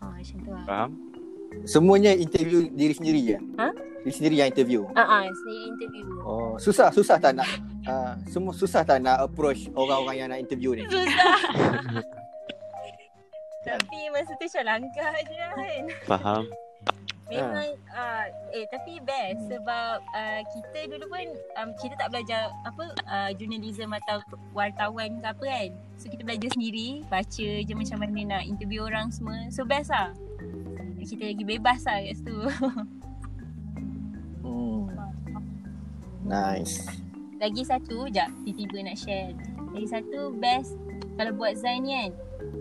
Oh, macam tu lah. Faham? Semuanya interview diri sendiri je? Ha? Diri sendiri yang interview? Ah, ah, sendiri interview. Oh, susah, susah tak nak uh, semua susah tak nak approach orang-orang yang nak interview ni? Susah. *laughs* Tapi masa tu macam langkah je kan. Faham. *laughs* Memang uh, eh tapi best sebab uh, kita dulu pun um, kita tak belajar apa uh, journalism atau wartawan ke apa kan. So kita belajar sendiri, baca je macam mana nak interview orang semua. So best lah. Kita lagi bebas lah kat situ. *laughs* Hmm. *laughs* Nice. Lagi satu, jap tiba-tiba nak share. Lagi satu best kalau buat Zain ni kan.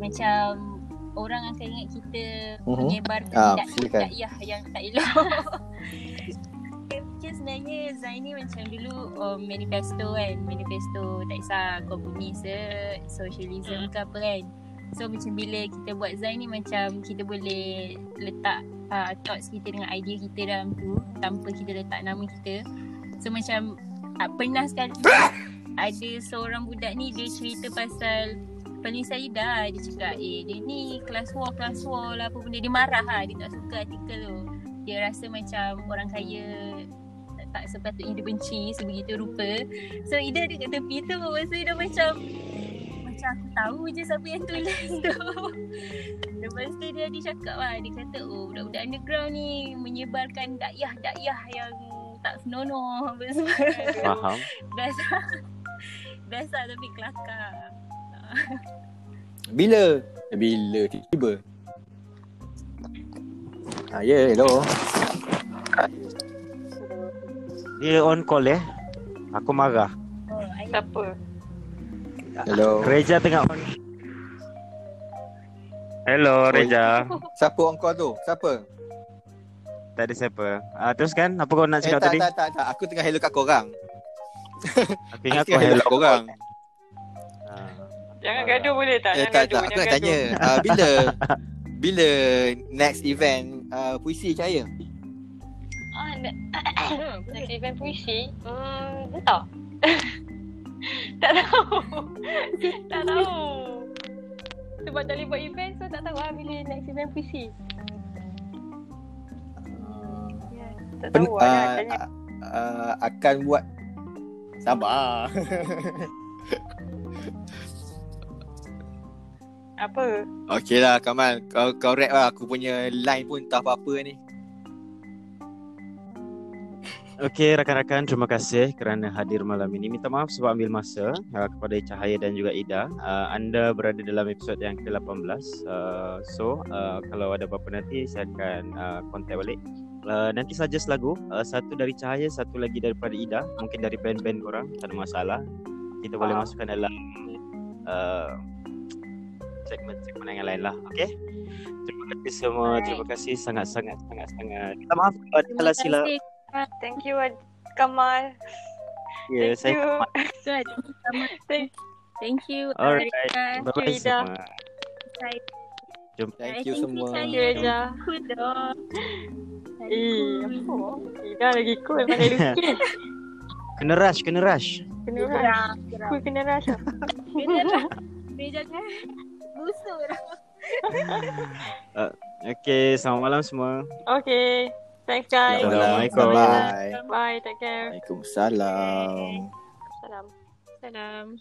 Macam orang akan ingat kita Mhm. menyebarkan Ah, dak silakan. dakyah yang tak elok. *laughs* Kan sebenarnya Zain ni macam dulu um, manifesto kan. Manifesto tak kisah komunis ke, socialism ke apa kan. So macam bila kita buat Zain ni macam kita boleh letak uh, thoughts kita dengan idea kita dalam tu tanpa kita letak nama kita. So macam uh, pernah sekali *laughs* ada seorang budak ni dia cerita pasal paling saya dah dia cakap eh dia ni kelas war kelas war lah apa benda. Dia marah lah dia tak suka artikel tu. Dia rasa macam orang kaya tak, tak sepatutnya dia benci sebegitu rupa. So Ida ada kat tepi tu so Ida macam macam aku tahu je siapa yang tulis tu. *laughs* Lepas tu dia dia cakap lah dia kata oh budak-budak underground ni menyebarkan dakyah-dakyah yang tak senonoh apa semua. Faham? *laughs* Biasa Biasa tapi kelakar Bila? Eh, Bila tiba? Ah, ya, yeah, hello. Dia on call eh. Aku marah. Oh Siapa? Hello. Reja tengah on. Hello Reja. Siapa on call tu? Siapa? Tak ada siapa. Ah teruskan apa kau nak Eh, cakap tak, tadi? tak, tak, tak. Aku tengah hello kat korang. Aku ingat Aku hello hello. kat korang. Ah. Jangan gaduh boleh tak? Eh, Jangan tak, gaduh. tak. Aku nak tanya. Uh, bila *laughs* bila next event uh, puisi cahaya? Ah, ne- *coughs* next event puisi? Hmm, entah. *laughs* tak tahu. *laughs* tak tahu. Sebab tak boleh buat event so tak tahu lah bila next event puisi. Ya, tak Pen, tahu lah nak uh, tanya. uh, akan buat sabar. Apa? Okey lah Kamal Kau, kau rap lah Aku punya line pun tak apa-apa ni Okey rakan-rakan terima kasih kerana hadir malam ini. Minta maaf sebab ambil masa uh, kepada Cahaya dan juga Ida. Uh, anda berada dalam episod yang ke-18. Uh, so uh, kalau ada apa-apa nanti saya akan uh, contact balik. Uh, nanti saja lagu uh, satu dari Cahaya, satu lagi daripada Ida. Mungkin dari band-band korang, tak ada masalah. Kita boleh Ah. masukkan dalam uh, segmen-segmen yang lain lah. Okey. Terima kasih semua. Alright. Terima kasih sangat-sangat sangat-sangat. Minta maaf kalau ada Terima salah silap. kasih Thank you Ad- Kamal. Ya, Thank saya you. Sama *laughs* Thank, Thank you Alright. Bye-bye semua. Thank you semua Thank you, Reja. Cool dong Eh, apa? Ida lagi cool pandai lukis. Kena rush, kena rush. Kena rush. Geram Cool kena rush. Kena lah Dia jangan busur *laughs* uh, Okay Selamat malam semua. Okay Thanks guys. Assalamualaikum. Bye, Bye. Bye. Take care. Waalaikumsalam. Salam. Salam.